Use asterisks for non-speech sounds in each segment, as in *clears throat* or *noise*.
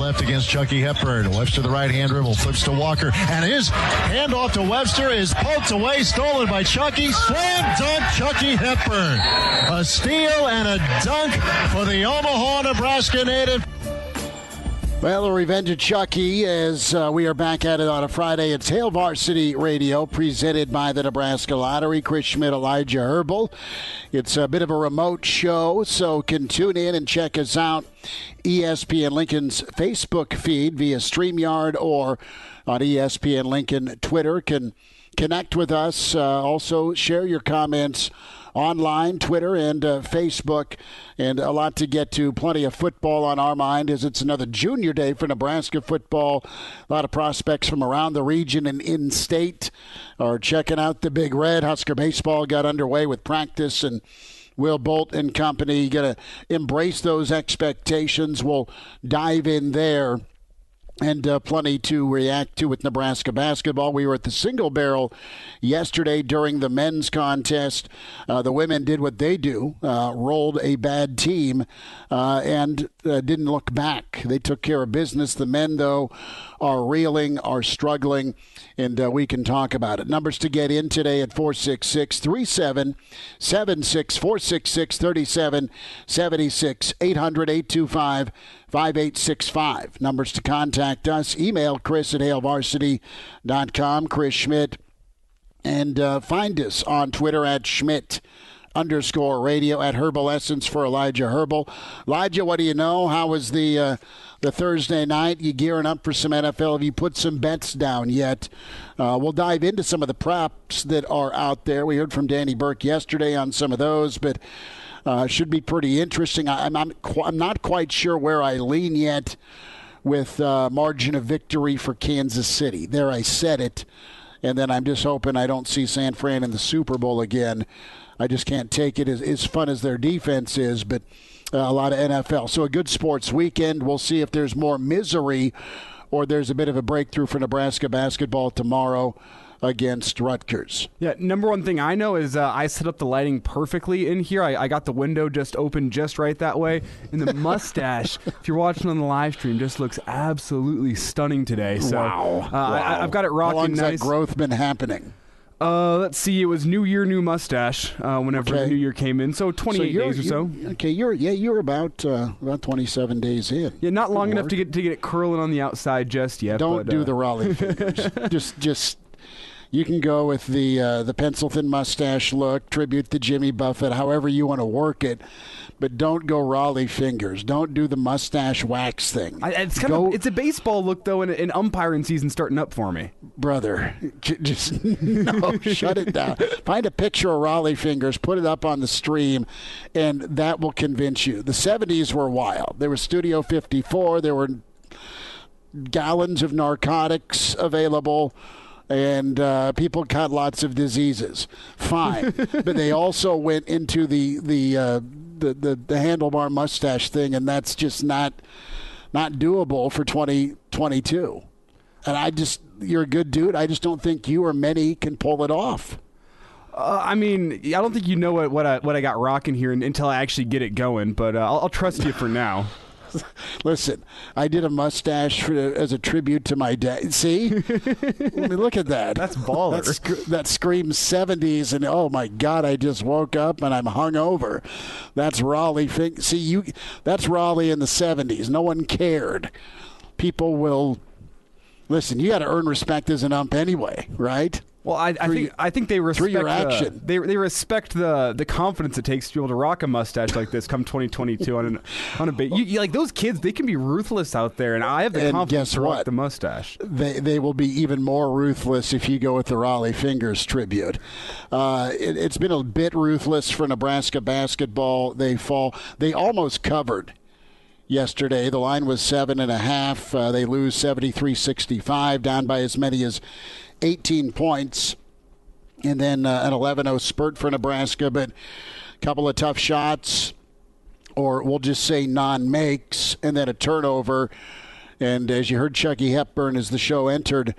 left against Chucky Hepburn. Webster the right hand dribble, flips to Walker, and his handoff to Webster is poked away, stolen by Chucky. Slam dunk, Chucky Hepburn. A steal and a dunk for the Omaha, Nebraska native. Well, a revenge of Chucky as uh, we are back at it on a Friday. It's Hail Varsity Radio presented by the Nebraska Lottery. Chris Schmidt, Elijah Herbal. It's a bit of a remote show, so can tune in and check us out. ESPN Lincoln's Facebook feed via StreamYard or on ESPN Lincoln Twitter. Can connect with us. Uh, also, share your comments online, Twitter, and uh, Facebook. And a lot to get to. Plenty of football on our mind as it's another junior day for Nebraska football. A lot of prospects from around the region and in state are checking out the Big Red. Husker baseball got underway with practice and. Will Bolt and company going to embrace those expectations? We'll dive in there and uh, plenty to react to with Nebraska basketball. We were at the single barrel yesterday during the men's contest. Uh, the women did what they do, uh, rolled a bad team, uh, and uh, didn't look back. They took care of business. The men, though, are reeling, are struggling, and uh, we can talk about it. Numbers to get in today at 466 3776 466 3776 800 825 5865. Numbers to contact us. Email Chris at HailVarsity.com. Chris Schmidt. And uh, find us on Twitter at Schmidt underscore radio at Herbal Essence for Elijah Herbal. Elijah, what do you know? How was the uh, the Thursday night? You gearing up for some NFL? Have you put some bets down yet? Uh, we'll dive into some of the props that are out there. We heard from Danny Burke yesterday on some of those, but uh, should be pretty interesting. I, am I'm, I'm, I'm not quite sure where I lean yet with uh, margin of victory for Kansas City. There, I said it, and then I'm just hoping I don't see San Fran in the Super Bowl again. I just can't take it as, as fun as their defense is, but uh, a lot of NFL. So a good sports weekend. We'll see if there's more misery or there's a bit of a breakthrough for Nebraska basketball tomorrow against Rutgers. Yeah, number one thing I know is uh, I set up the lighting perfectly in here. I, I, got the window just open just right that way. And the *laughs* mustache, if you're watching on the live stream, just looks absolutely stunning today. So, wow. Uh, wow. I, have got it rocking How long's nice. that growth been happening? Uh, let's see. It was New Year, new mustache. Uh, whenever Okay. New Year came in, so 28 so days or so. Okay, you're yeah, you're about uh, about 27 days in. Yeah, not long enough to get to get it curling on the outside just yet. Don't but, do uh, the Rollie Fingers. *laughs* just just you can go with the uh, the pencil thin mustache look, tribute to Jimmy Buffett, however you want to work it, but don't go Rollie Fingers. Don't do the mustache wax thing. I, it's kind go, of it's a baseball look though, and an umpiring season starting up for me. brother. *laughs* Just *laughs* no, *laughs* shut it down. Find a picture of Rollie Fingers, put it up on the stream, and that will convince you. The '70s were wild. There was Studio 54. There were gallons of narcotics available. And uh, people got lots of diseases. Fine, *laughs* but they also went into the the, uh, the the the handlebar mustache thing, and that's just not not doable for 2022. And I just, you're a good dude. I just don't think you or many can pull it off. Uh, I mean, I don't think you know what what I what I got rocking here until I actually get it going. But uh, I'll, I'll trust you for now. *laughs* *laughs* Listen, I did a mustache for, as a tribute to my dad. See, *laughs* I mean, look at that. That's baller. That's that screams '70s, and oh my God, I just woke up and I'm hungover. That's Rollie. See, you. That's Rollie in the '70s. No one cared. People will listen. You got to earn respect as an ump anyway, right? Well, I, I think I think they respect your the- action. they they respect the the confidence it takes to be able to rock a mustache like this come 2022 on an on a bit. You, you- like those kids, they can be ruthless out there, and I have the And confidence guess to rock the mustache. they they will be even more ruthless if you go with the Rollie Fingers tribute. Uh, it, it's been a bit ruthless for Nebraska basketball. They fall. They almost covered yesterday. The line was seven and a half. Uh, they lose 73-65, down by as many as 18 points. And then uh, an 11-0 spurt for Nebraska, but a couple of tough shots, or we'll just say non-makes, and then a turnover. And as you heard Chucky Hepburn as the show entered,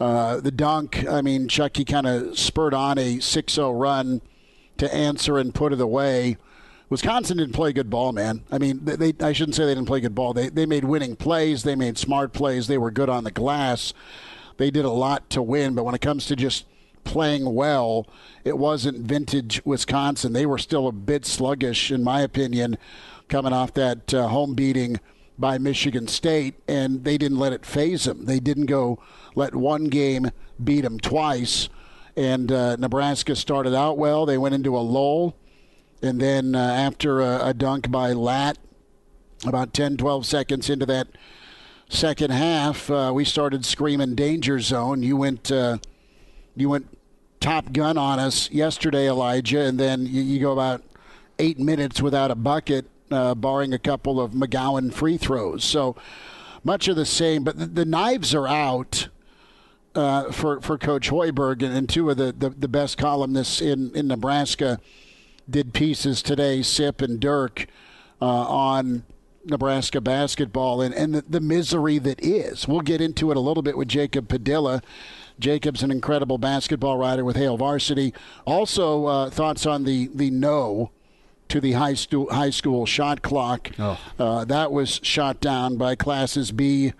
uh, the dunk, I mean, Chucky kind of spurred on a 6 0 run to answer and put it away. Wisconsin didn't play good ball, man. I mean, they I shouldn't say they didn't play good ball. They, they made winning plays, they made smart plays, they were good on the glass. They did a lot to win, but when it comes to just playing well, it wasn't vintage Wisconsin. They were still a bit sluggish, in my opinion, coming off that uh, home beating by Michigan State, and they didn't let it phase them. They didn't go let one game beat them twice. And uh, Nebraska started out well. They went into a lull. And then uh, after a, a dunk by Lat, about 10, 12 seconds into that second half, uh, we started screaming danger zone. You went, uh, you went top gun on us yesterday, Elijah, and then you, you go about eight minutes without a bucket, uh, barring a couple of McGowens free throws. So much of the same, but the, the knives are out. Uh, for for Coach Hoiberg and, and two of the, the, the best columnists in, in Nebraska did pieces today, Sip and Dirk, uh, on Nebraska basketball and, and the, the misery that is. We'll get into it a little bit with Jacob Padilla. Jacob's an incredible basketball writer with Hail Varsity. Also, uh, thoughts on the, the no to the high, stu- high school shot clock. Uh, that was shot down by classes B,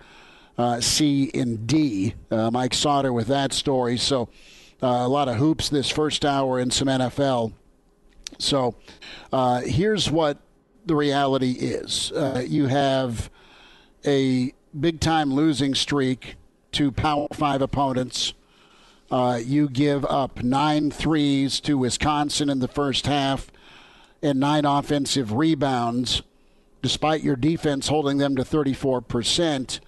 uh, C, and D. Uh, Mike Sauter with that story. So uh, a lot of hoops this first hour and some NFL. So uh, here's what the reality is uh, you have a big time losing streak to Power Five opponents. Uh, you give up nine threes to Wisconsin in the first half and nine offensive rebounds, despite your defense holding them to 34%.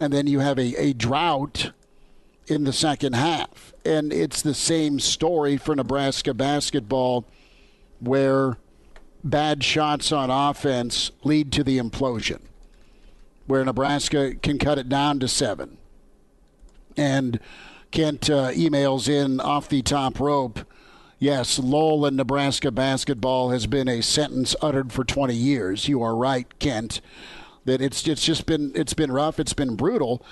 And then you have a, a drought in the second half. And it's the same story for Nebraska basketball, where bad shots on offense lead to the implosion, where Nebraska can cut it down to seven. And Kent uh, emails in off the top rope. Yes, Lowell and Nebraska basketball has been a sentence uttered for 20 years. You are right, Kent. That it's it's just been it's been rough. It's been brutal.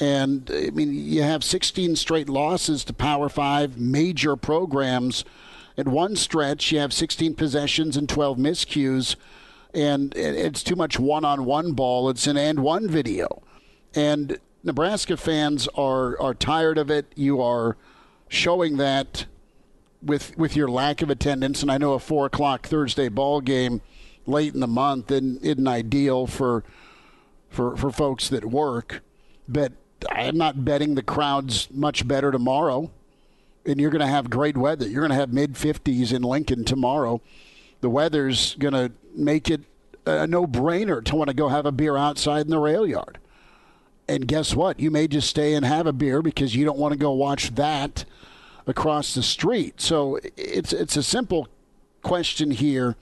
And I mean, you have 16 straight losses to Power Five major programs. At one stretch, you have 16 possessions and 12 miscues, and it's too much one-on-one ball. It's an and one video, and Nebraska fans are are tired of it. You are showing that with with your lack of attendance, and I know a four o'clock Thursday ball game late in the month isn't, isn't ideal for for for folks that work, but I'm not betting the crowd's much better tomorrow. And you're going to have great weather. You're going to have mid 50s in Lincoln tomorrow. The weather's going to make it a no brainer to want to go have a beer outside in the rail yard. And guess what? You may just stay and have a beer because you don't want to go watch that across the street. So it's it's a simple question here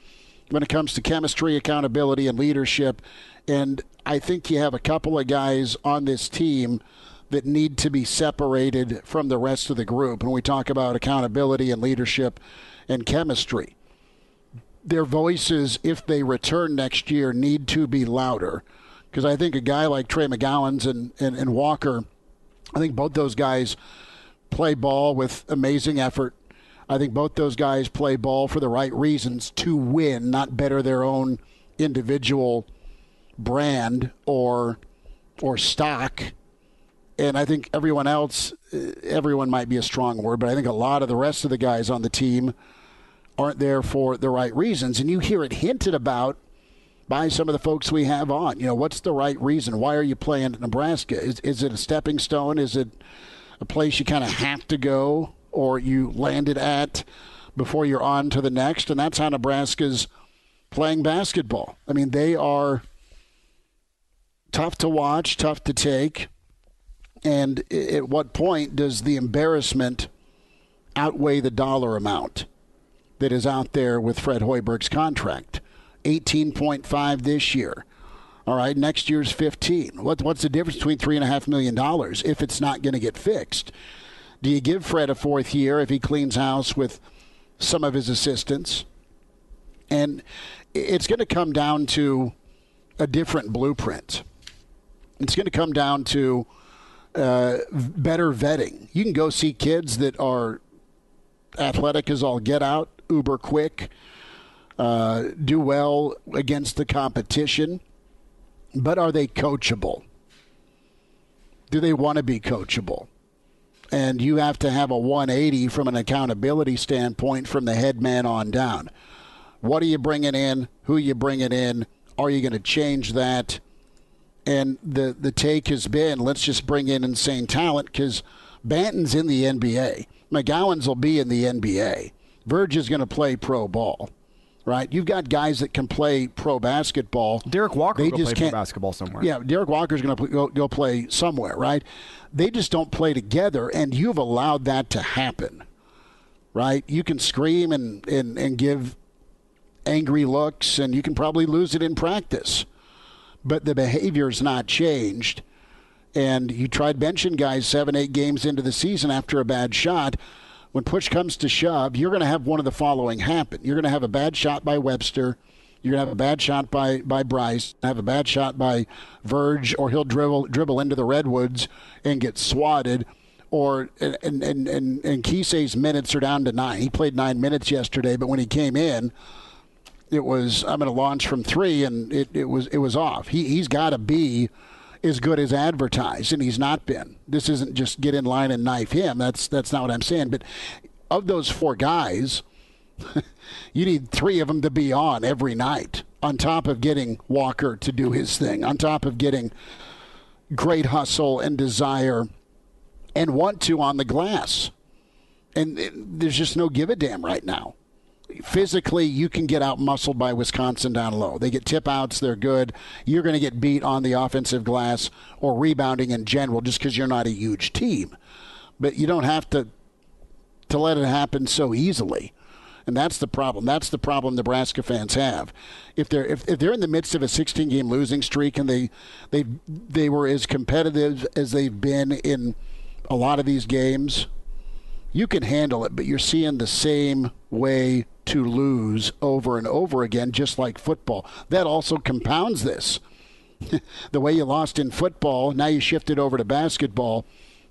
when it comes to chemistry, accountability, and leadership. And I think you have a couple of guys on this team that need to be separated from the rest of the group. When we talk about accountability and leadership and chemistry. Their voices, if they return next year, need to be louder. Because I think a guy like Trey McGowens and, and, and Walker, I think both those guys play ball with amazing effort. I think both those guys play ball for the right reasons to win, not better their own individual brand or or stock. And I think everyone else, uh, everyone might be a strong word, but I think a lot of the rest of the guys on the team aren't there for the right reasons. And you hear it hinted about by some of the folks we have on. You know, what's the right reason? Why are you playing at Nebraska? Is, is it a stepping stone? Is it a place you kind of have to go or you landed at before you're on to the next. And that's how Nebraska's playing basketball. I mean, they are tough to watch, tough to take. And at what point does the embarrassment outweigh the dollar amount that is out there with Fred Hoiberg's contract? 18.5 this year. All right, next year's 15. What, what's the difference between $3.5 million if it's not going to get fixed? Do you give Fred a fourth year if he cleans house with some of his assistants? And it's going to come down to a different blueprint. It's going to come down to uh, better vetting. You can go see kids that are athletic as all get out, uber quick, uh, do well against the competition, but are they coachable? Do they want to be coachable? And you have to have a 180 from an accountability standpoint from the head man on down. What are you bringing in? Who are you bringing in? Are you going to change that? And the the take has been let's just bring in insane talent because Banton's in the NBA. McGowens will be in the NBA. Verge is going to play pro ball, right? You've got guys that can play pro basketball. Derrick Walker they just play basketball somewhere. Yeah, Derrick Walker's going to go, go play somewhere, right? They just don't play together, and you've allowed that to happen, right? You can scream and, and, and give angry looks, and you can probably lose it in practice. But the behavior's not changed. And you tried benching guys seven, eight games into the season after a bad shot. When push comes to shove, you're going to have one of the following happen. You're going to have a bad shot by Webster. You're going to have a bad shot by, by Bryce, have a bad shot by Verge, or he'll dribble dribble into the Redwoods and get swatted. Or and and and and Keisei's minutes are down to nine. He played nine minutes yesterday, but when he came in, it was I'm going to launch from three, and it, it was it was off. He he's got to be as good as advertised, and he's not been. This isn't just get in line and knife him. That's that's not what I'm saying. But of those four guys, *laughs* you need three of them to be on every night. On top of getting Walker to do his thing, on top of getting great hustle and desire and want to on the glass. And there's just no give a damn right now physically you can get out muscled by Wisconsin down low. They get tip outs, they're good. You're going to get beat on the offensive glass or rebounding in general just because you're not a huge team. But you don't have to to let it happen so easily. And that's the problem. That's the problem Nebraska fans have. If they're if, if they're in the midst of a 16 game losing streak and they they they were as competitive as they've been in a lot of these games, you can handle it, but you're seeing the same way to lose over and over again, just like football. That also compounds this. *laughs* the way you lost in football, now you shifted over to basketball,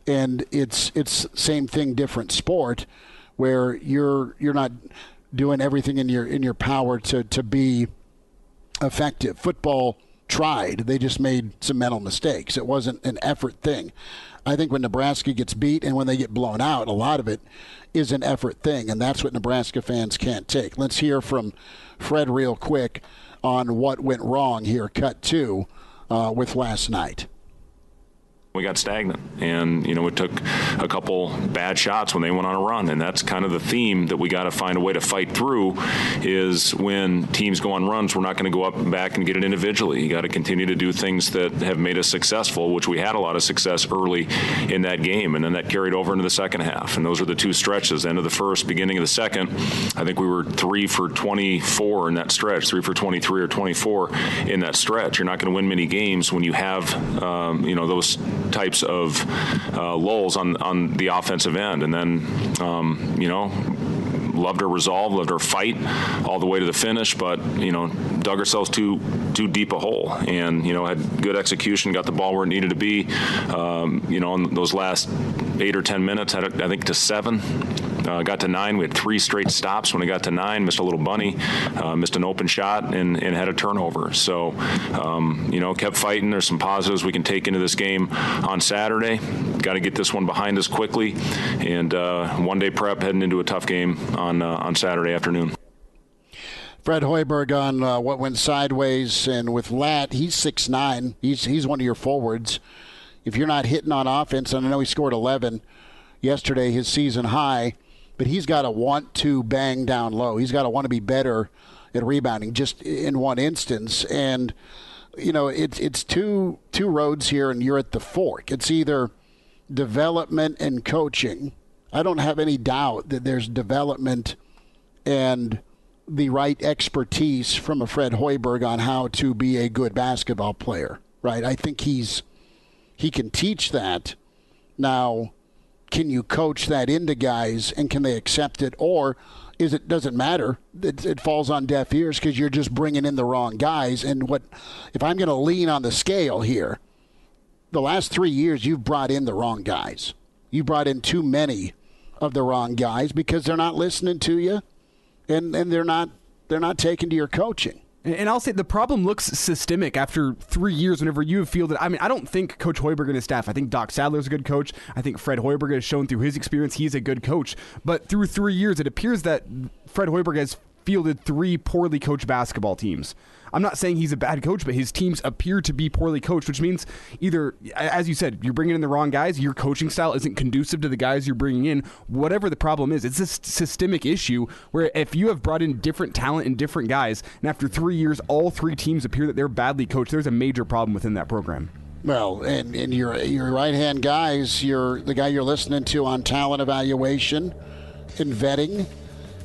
and it's it's same thing, different sport, where you're you're not doing everything in your in your power to to be effective. Football tried; they just made some mental mistakes. It wasn't an effort thing. I think when Nebraska gets beat and when they get blown out, a lot of it is an effort thing, and that's what Nebraska fans can't take. Let's hear from Fred real quick on what went wrong here, cut two, uh, with last night we got stagnant. And you know we took a couple bad shots when they went on a run. And that's kind of the theme that we got to find a way to fight through is when teams go on runs we're not going to go up and back and get it individually. You got to continue to do things that have made us successful which we had a lot of success early in that game. And then that carried over into the second half. And those are the two stretches end of the first beginning of the second. I think we were 3 for 24 in that stretch 3 for 23 or 24 in that stretch. You're not going to win many games when you have um, you know those types of uh, lulls on on the offensive end, and then um, you know loved her resolve, loved her fight all the way to the finish, but you know dug ourselves too too deep a hole, and you know had good execution, got the ball where it needed to be. Um, you know, in those last eight or ten minutes, I think to seven. Uh, got to nine. We had three straight stops when we got to nine. Missed a little bunny, uh, missed an open shot, and, and had a turnover. So, um, you know, kept fighting. There's some positives we can take into this game on Saturday. Got to get this one behind us quickly, and uh, one day prep heading into a tough game on uh, on Saturday afternoon. Fred Hoiberg on uh, what went sideways, and with Lat, he's six nine. He's he's one of your forwards. if you're not hitting on offense, and I know he scored 11 yesterday, his season high, but he's got to want to bang down low. He's got to want to be better at rebounding just in one instance. And, you know, it's, it's two, two roads here, and you're at the fork. It's either development and coaching. I don't have any doubt that there's development and the right expertise from a Fred Hoiberg on how to be a good basketball player, right? I think he's he can teach that. Now, can you coach that into guys and can they accept it? Or is it doesn't matter? It, it falls on deaf ears because you're just bringing in the wrong guys. And what if i'm going to lean on the scale here the last three years you've brought in the wrong guys. You brought in too many of the wrong guys because they're not listening to you and and they're not they're not taking to your coaching and I'll say the problem looks systemic after three years. Whenever you have fielded, I mean, I don't think Coach Hoiberg and his staff. I think Doc Sadler's a good coach. I think Fred Hoiberg has shown through his experience he's a good coach. But through three years, it appears that Fred Hoiberg has fielded three poorly coached basketball teams. I'm not saying he's a bad coach, but his teams appear to be poorly coached, which means either, as you said, you're bringing in the wrong guys, your coaching style isn't conducive to the guys you're bringing in. Whatever the problem is, it's a systemic issue where if you have brought in different talent and different guys, and after three years, all three teams appear that they're badly coached, there's a major problem within that program. Well, and, and your your right hand guys, you're the guy you're listening to on talent evaluation and vetting.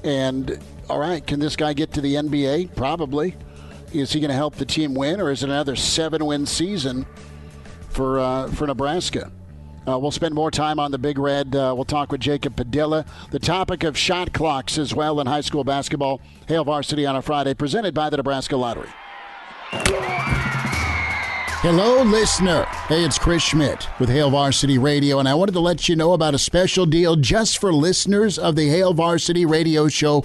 And all right, can this guy get to the NBA? Probably. Is he going to help the team win, or is it another seven-win season for uh, for Nebraska? Uh, we'll spend more time on the Big Red. Uh, we'll talk with Jacob Padilla. The topic of shot clocks as well in high school basketball. Hail Varsity on a Friday, presented by the Nebraska Lottery. Hello, listener. Hey, it's Chris Schmidt with Hail Varsity Radio, and I wanted to let you know about a special deal just for listeners of the Hail Varsity Radio Show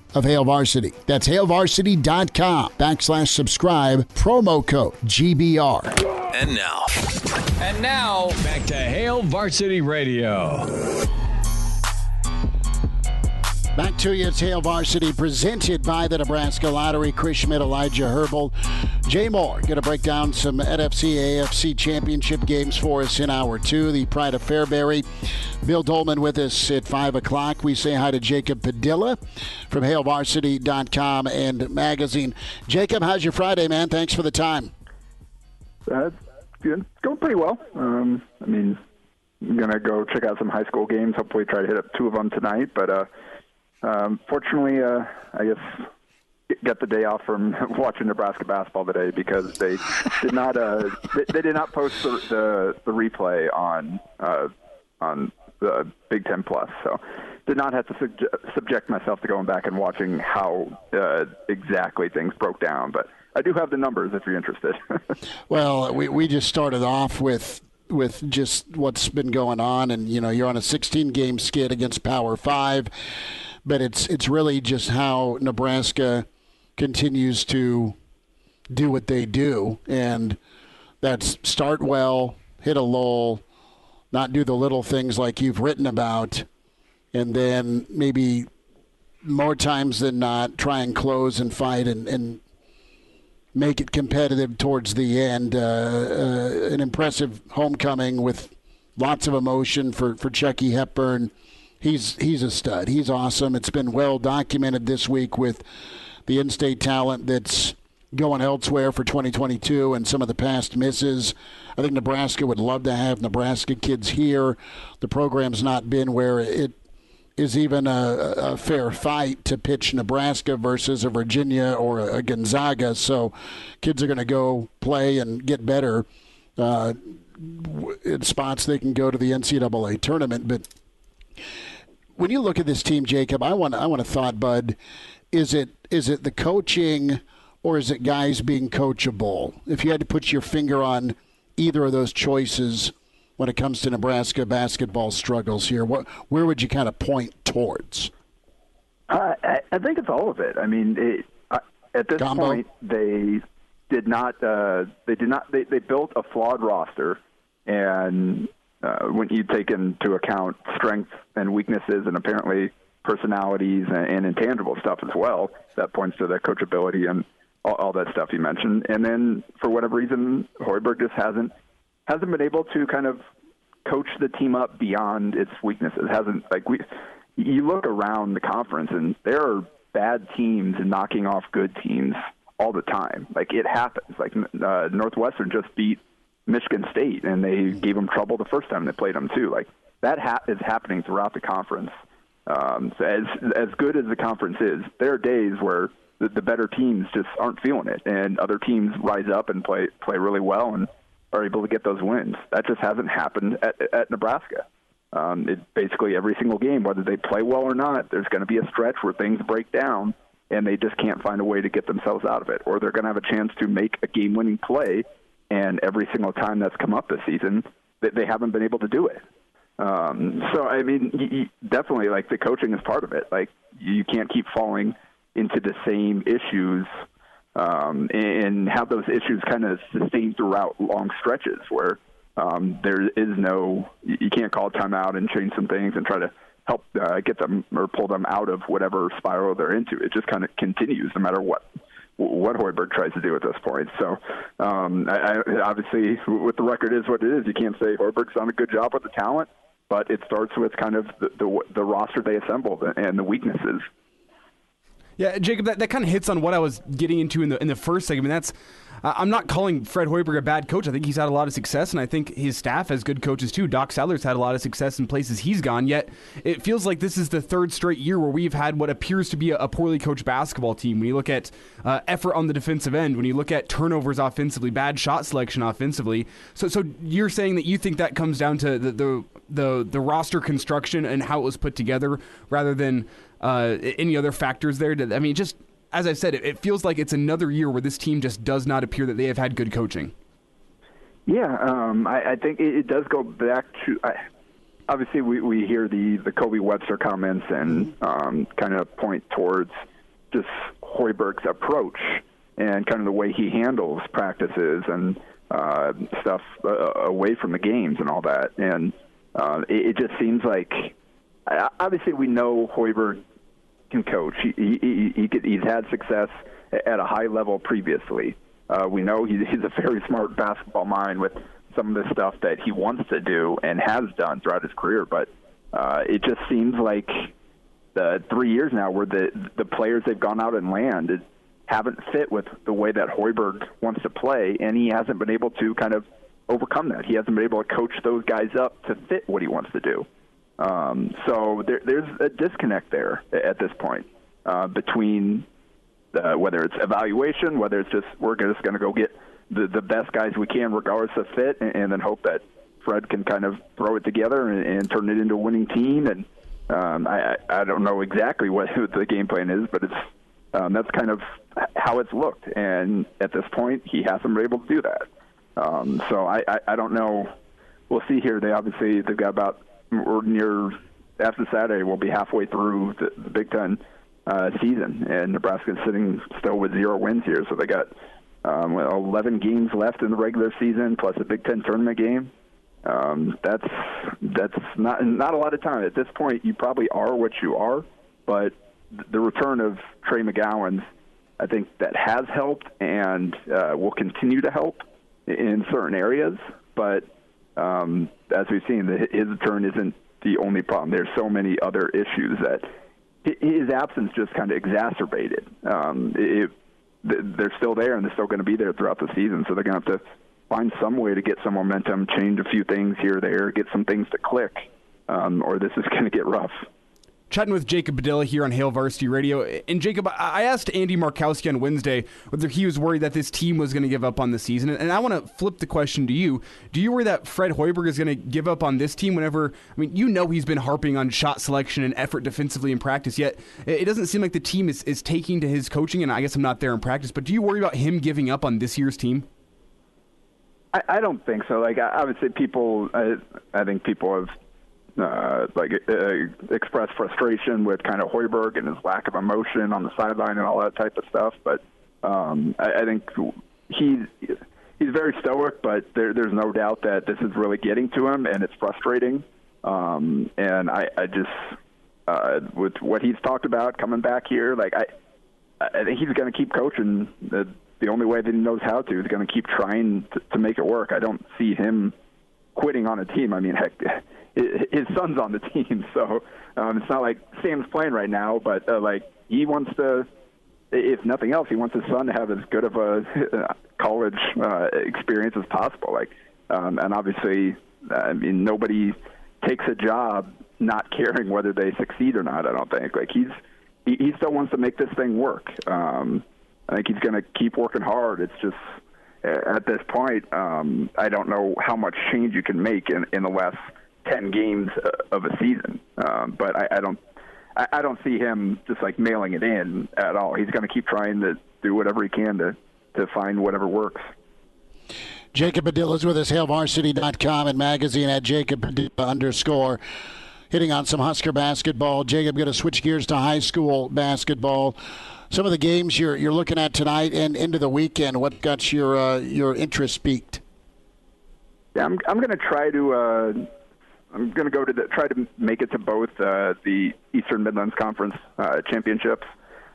of Hail Varsity. That's hailvarsity.com backslash subscribe, promo code GBR. And now. And now, back to Hail Varsity Radio. Back to you, it's Hail Varsity, presented by the Nebraska Lottery. Chris Schmidt, Elijah Herbal, Jay Moore. Going to break down some NFC, AFC championship games for us in hour two. The Pride of Fairbury. Bill Dolman with us at 5 o'clock. We say hi to Jacob Padilla from HailVarsity.com and magazine. Jacob, how's your Friday, man? Thanks for the time. Good, it's going pretty well. Um, I mean, I'm going to go check out some high school games, hopefully try to hit up two of them tonight, but. Uh, um, fortunately, uh, I guess get the day off from *laughs* watching Nebraska basketball today because they did not uh, they, they did not post the the, the replay on uh, on the Big Ten Plus, so did not have to subject, subject myself to going back and watching how uh, exactly things broke down, but. I do have the numbers if you're interested. *laughs* well, we, we just started off with with just what's been going on, and you know you're on a 16 game skid against Power Five but it's it's really just how Nebraska continues to do what they do, and that's start well, hit a lull, not do the little things like you've written about, and then maybe more times than not try and close and fight and, and make it competitive towards the end. Uh, uh, an impressive homecoming with lots of emotion for, for Chucky Hepburn he's he's a stud. He's awesome. It's been well documented this week with the in-state talent that's going elsewhere for 2022 and some of the past misses. I think Nebraska would love to have Nebraska kids here. The program's not been where it is even a, a fair fight to pitch Nebraska versus a Virginia or a Gonzaga. So kids are going to go play and get better. Uh, in spots they can go to the NCAA tournament, but when you look at this team, Jacob, I want I want a thought, Bud. Is it is it the coaching or is it guys being coachable? If you had to put your finger on either of those choices, when it comes to Nebraska basketball struggles here? What, where would you kind of point towards? Uh, I, I think it's all of it. I mean, it, uh, at this Combo. point, they did not. Uh, they did not. They, they built a flawed roster, and uh, when you take into account strengths and weaknesses, and apparently personalities and, and intangible stuff as well, that points to the coachability and all, all that stuff you mentioned. And then, for whatever reason, Hoiberg just hasn't hasn't been able to kind of coach the team up beyond its weaknesses. Hasn't like we you look around the conference and there are bad teams knocking off good teams all the time. Like it happens. Like uh, Northwestern just beat Michigan State and they gave them trouble the first time they played them too. Like that ha- is happening throughout the conference. Um, so as as good as the conference is, there are days where the, the better teams just aren't feeling it, and other teams rise up and play play really well and are able to get those wins. That just hasn't happened at, at Nebraska. Um, it basically every single game, whether they play well or not, there's going to be a stretch where things break down and they just can't find a way to get themselves out of it, or they're going to have a chance to make a game-winning play, and every single time that's come up this season, they, they haven't been able to do it. Um, so I mean, y y definitely, like the coaching is part of it. Like you can't keep falling into the same issues um, and have those issues kind of sustained throughout long stretches where um, there is no, you can't call timeout and change some things and try to help uh, get them or pull them out of whatever spiral they're into. It just kind of continues no matter what what Hoiberg tries to do at this point. So, um, I, I, obviously, what the record is what it is. You can't say Hoiberg's done a good job with the talent, but it starts with kind of the, the, the roster they assembled and the weaknesses. Yeah, Jacob, that, that kind of hits on what I was getting into in the in the first segment. That's I'm not calling Fred Hoiberg a bad coach. I think he's had a lot of success, and I think his staff has good coaches too. Doc Sadler's had a lot of success in places he's gone. Yet it feels like this is the third straight year where we've had what appears to be a, a poorly coached basketball team. When you look at uh, effort on the defensive end, when you look at turnovers offensively, bad shot selection offensively. So, so you're saying that you think that comes down to the the the, the roster construction and how it was put together, rather than uh, any other factors there? I mean, just as I said, it, it feels like it's another year where this team just does not appear that they have had good coaching. Yeah, um, I, I think it, it does go back to. I, obviously, we, we hear the the Kobe Webster comments and um, kind of point towards just Hoiberg's approach and kind of the way he handles practices and uh, stuff uh, away from the games and all that. And uh, it, it just seems like obviously we know Hoiberg can coach. He, he, he, he he's had success at a high level previously. Uh, we know he, he's a very smart basketball mind with some of the stuff that he wants to do and has done throughout his career. But uh, it just seems like the three years now where the the players they've gone out and landed haven't fit with the way that Hoiberg wants to play, and he hasn't been able to kind of overcome that. He hasn't been able to coach those guys up to fit what he wants to do. Um, so there, there's a disconnect there at this point uh, between uh, whether it's evaluation, whether it's just we're just going to go get the, the best guys we can regardless of fit, and, and then hope that Fred can kind of throw it together and, and turn it into a winning team. And um, I, I don't know exactly what the game plan is, but it's um, that's kind of how it's looked. And at this point, he hasn't been able to do that. Um, so I, I, I don't know. We'll see here. They obviously they've got about we're near after Saturday. We'll be halfway through the, the Big Ten uh, season, and Nebraska's sitting still with zero wins here. So they got um, 11 games left in the regular season, plus a Big Ten tournament game. Um, that's that's not not a lot of time at this point. You probably are what you are, but the return of Trey McGowens, I think that has helped and uh, will continue to help in certain areas. But um, as we've seen, the, his return isn't the only problem. There's so many other issues that his absence just kind of exacerbated. Um, it, they're still there, and they're still going to be there throughout the season. So they're going to have to find some way to get some momentum, change a few things here or there, get some things to click, um, or this is going to get rough chatting with Jacob Padilla here on Hail Varsity Radio. And Jacob, I asked Andy Markowski on Wednesday whether he was worried that this team was going to give up on the season. And I want to flip the question to you. Do you worry that Fred Hoiberg is going to give up on this team whenever, I mean, you know he's been harping on shot selection and effort defensively in practice, yet it doesn't seem like the team is, is taking to his coaching. And I guess I'm not there in practice, but do you worry about him giving up on this year's team? I, I don't think so. Like obviously, people. I, I think people have uh, like uh, expressed frustration with kind of Hoiberg and his lack of emotion on the sideline and all that type of stuff. But um, I, I think he's he's very stoic, but there, there's no doubt that this is really getting to him, and it's frustrating. Um, and I, I just uh, with what he's talked about coming back here, like I, I think he's going to keep coaching. The, the only way that he knows how to is going to keep trying to, to make it work. I don't see him quitting on a team. I mean, heck, his son's on the *laughs* team, so um, it's not like Sam's playing right now. But uh, like he wants to, if nothing else, he wants his son to have as good of a *laughs* college uh, experience as possible. Like, um, and obviously, I mean, nobody takes a job not *laughs* caring whether they succeed or not. I don't think. Like he's he, still wants to make this thing work. Um, I think he's going to keep working hard. It's just at this point, um, I don't know how much change you can make in, in the last ten games uh, of a season. Um, but I, I don't, I, I don't see him just like mailing it in at all. He's going to keep trying to do whatever he can to to find whatever works. Jacob Padilla is with us, HailVarsity.com and magazine at Jacob Padilla underscore. Hitting on some Husker basketball. Jacob, going to switch gears to high school basketball. Some of the games you're you're looking at tonight and into the weekend. What got your uh, your interest peaked? Yeah, I'm I'm going to try to uh, I'm going to go to the, try to make it to both uh, the Eastern Midlands Conference uh, championships.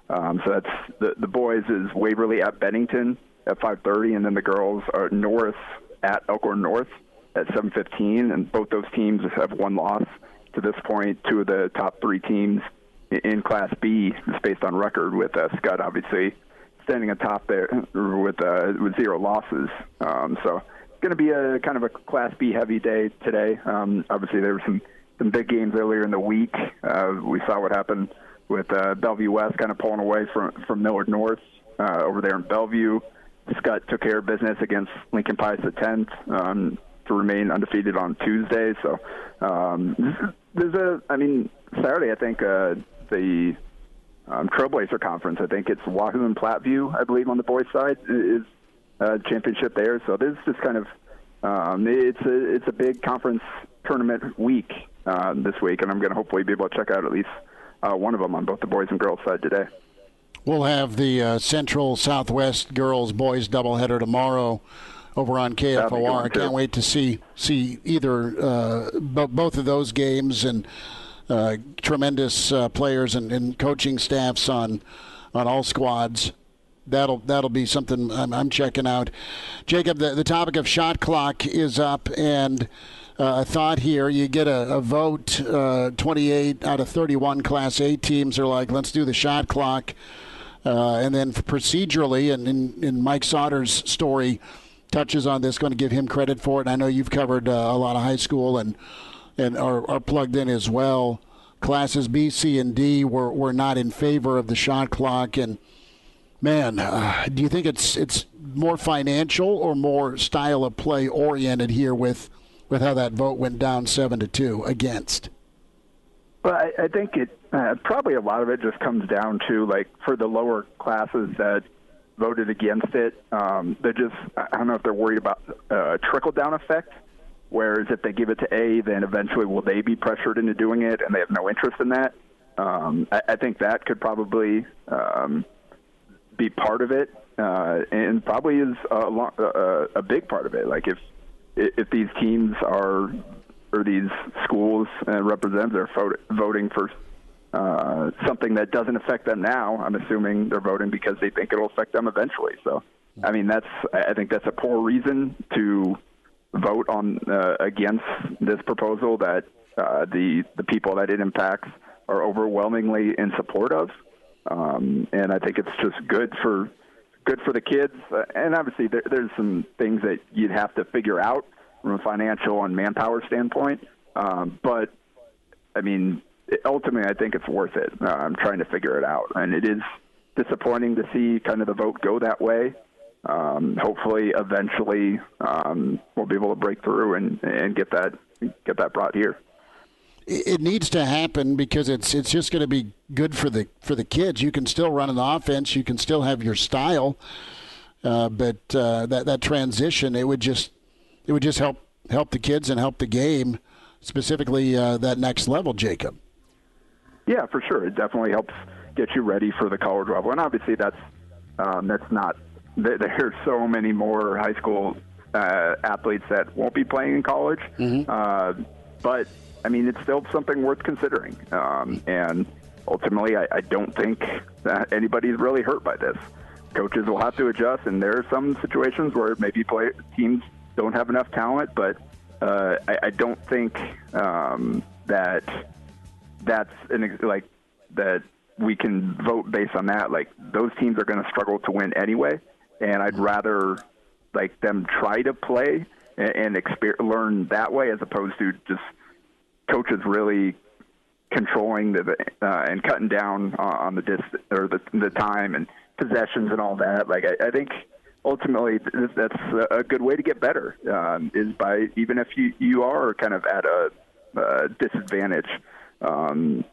Um, so that's the the boys is Waverly at Bennington at 5:30, and then the girls are Norris at Elkhorn North at 7:15, and both those teams have one loss to this point. Two of the top three teams in Class B, is based on record, with uh, Skutt obviously standing atop there with uh, with zero losses. Um, so going to be a kind of a Class B heavy day today. Um, obviously, there were some some big games earlier in the week. Uh, we saw what happened with uh, Bellevue West kind of pulling away from from Millard North uh, over there in Bellevue. Skutt took care of business against Lincoln Pius X um, to remain undefeated on Tuesday. So um, there's a, I mean, Saturday I think uh, the um, Trailblazer Conference. I think it's Wahoo and Platteview, I believe, on the boys' side is uh, championship there. So this is just kind of um, it's a it's a big conference tournament week uh, this week, and I'm going to hopefully be able to check out at least uh, one of them on both the boys and girls side today. We'll have the uh, Central Southwest girls boys doubleheader tomorrow over on KFOR. I can't wait to see see either uh, b- both of those games and uh, tremendous uh, players and, and, coaching staffs on on all squads. That'll that'll be something I'm, I'm checking out. Jacob, the, the topic of shot clock is up, and uh, a thought here: you get a, a vote. Uh, 28 out of 31 Class A teams are like, let's do the shot clock. Uh, and then procedurally, and in, in Mike Sauter's story, touches on this. Going to give him credit for it. And I know you've covered uh, a lot of high school and and are, are plugged in as well. Classes B, C, and D were, were not in favor of the shot clock. And man, uh, do you think it's it's more financial or more style of play oriented here with with how that vote went down seven to two against? Well, I, I think it uh, probably a lot of it just comes down to like for the lower classes that voted against it. Um, they're just I don't know if they're worried about uh, trickle down effect. Whereas if they give it to A, then eventually will they be pressured into doing it, and they have no interest in that. Um, I, I think that could probably um, be part of it, uh, and probably is a, a, a big part of it. Like if if these teams are or these schools and representatives are voting for uh, something that doesn't affect them now, I'm assuming they're voting because they think it'll affect them eventually. So, I mean, that's I think that's a poor reason to vote on uh, against this proposal that uh, the the people that it impacts are overwhelmingly in support of, um, and I think it's just good for good for the kids. Uh, and obviously, there, there's some things that you'd have to figure out from a financial and manpower standpoint. Um, but I mean, ultimately, I think it's worth it. Uh, I'm trying to figure it out, and it is disappointing to see kind of the vote go that way. Um, hopefully, eventually, um, we'll be able to break through and, and get that get that brought here. It needs to happen because it's it's just going to be good for the for the kids. You can still run an offense, you can still have your style, uh, but uh, that that transition it would just it would just help help the kids and help the game, specifically uh, that next level, Jacob. Yeah, for sure. It definitely helps get you ready for the college level, and obviously that's um, that's not. There's so many more high school uh, athletes that won't be playing in college, mm-hmm. uh, but I mean it's still something worth considering. Um, and ultimately, I, I don't think that anybody's really hurt by this. Coaches will have to adjust, and there are some situations where maybe play, teams don't have enough talent, but uh, I, I don't think um, that that's an, ex- like that we can vote based on that. Like those teams are going to struggle to win anyway, and I'd rather like them try to play and, and exper- learn that way as opposed to just coaches really controlling the uh, and cutting down on the dis or the the time and possessions and all that. Like I, I think ultimately that's a good way to get better um, is by even if you you are kind of at a, a disadvantage. Um,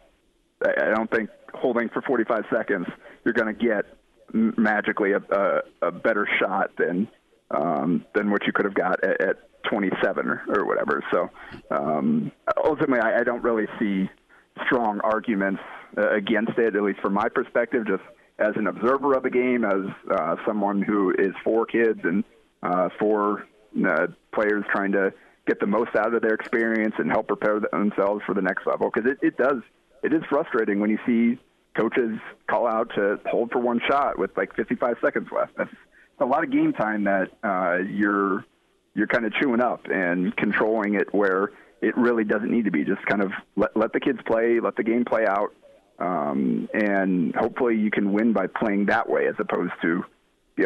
I don't think holding for 45 seconds you're going to get magically a, a, a better shot than um, than what you could have got at, at 27 or, or whatever. So um, ultimately, I, I don't really see strong arguments uh, against it, at least from my perspective. Just as an observer of the game, as uh, someone who is for kids and uh, for uh, players trying to get the most out of their experience and help prepare themselves for the next level. Because it, it does, it is frustrating when you see coaches call out to hold for one shot with like 55 seconds left. That's a lot of game time that uh, you're you're kind of chewing up and controlling it where it really doesn't need to be. Just kind of let let the kids play, let the game play out, um, and hopefully you can win by playing that way as opposed to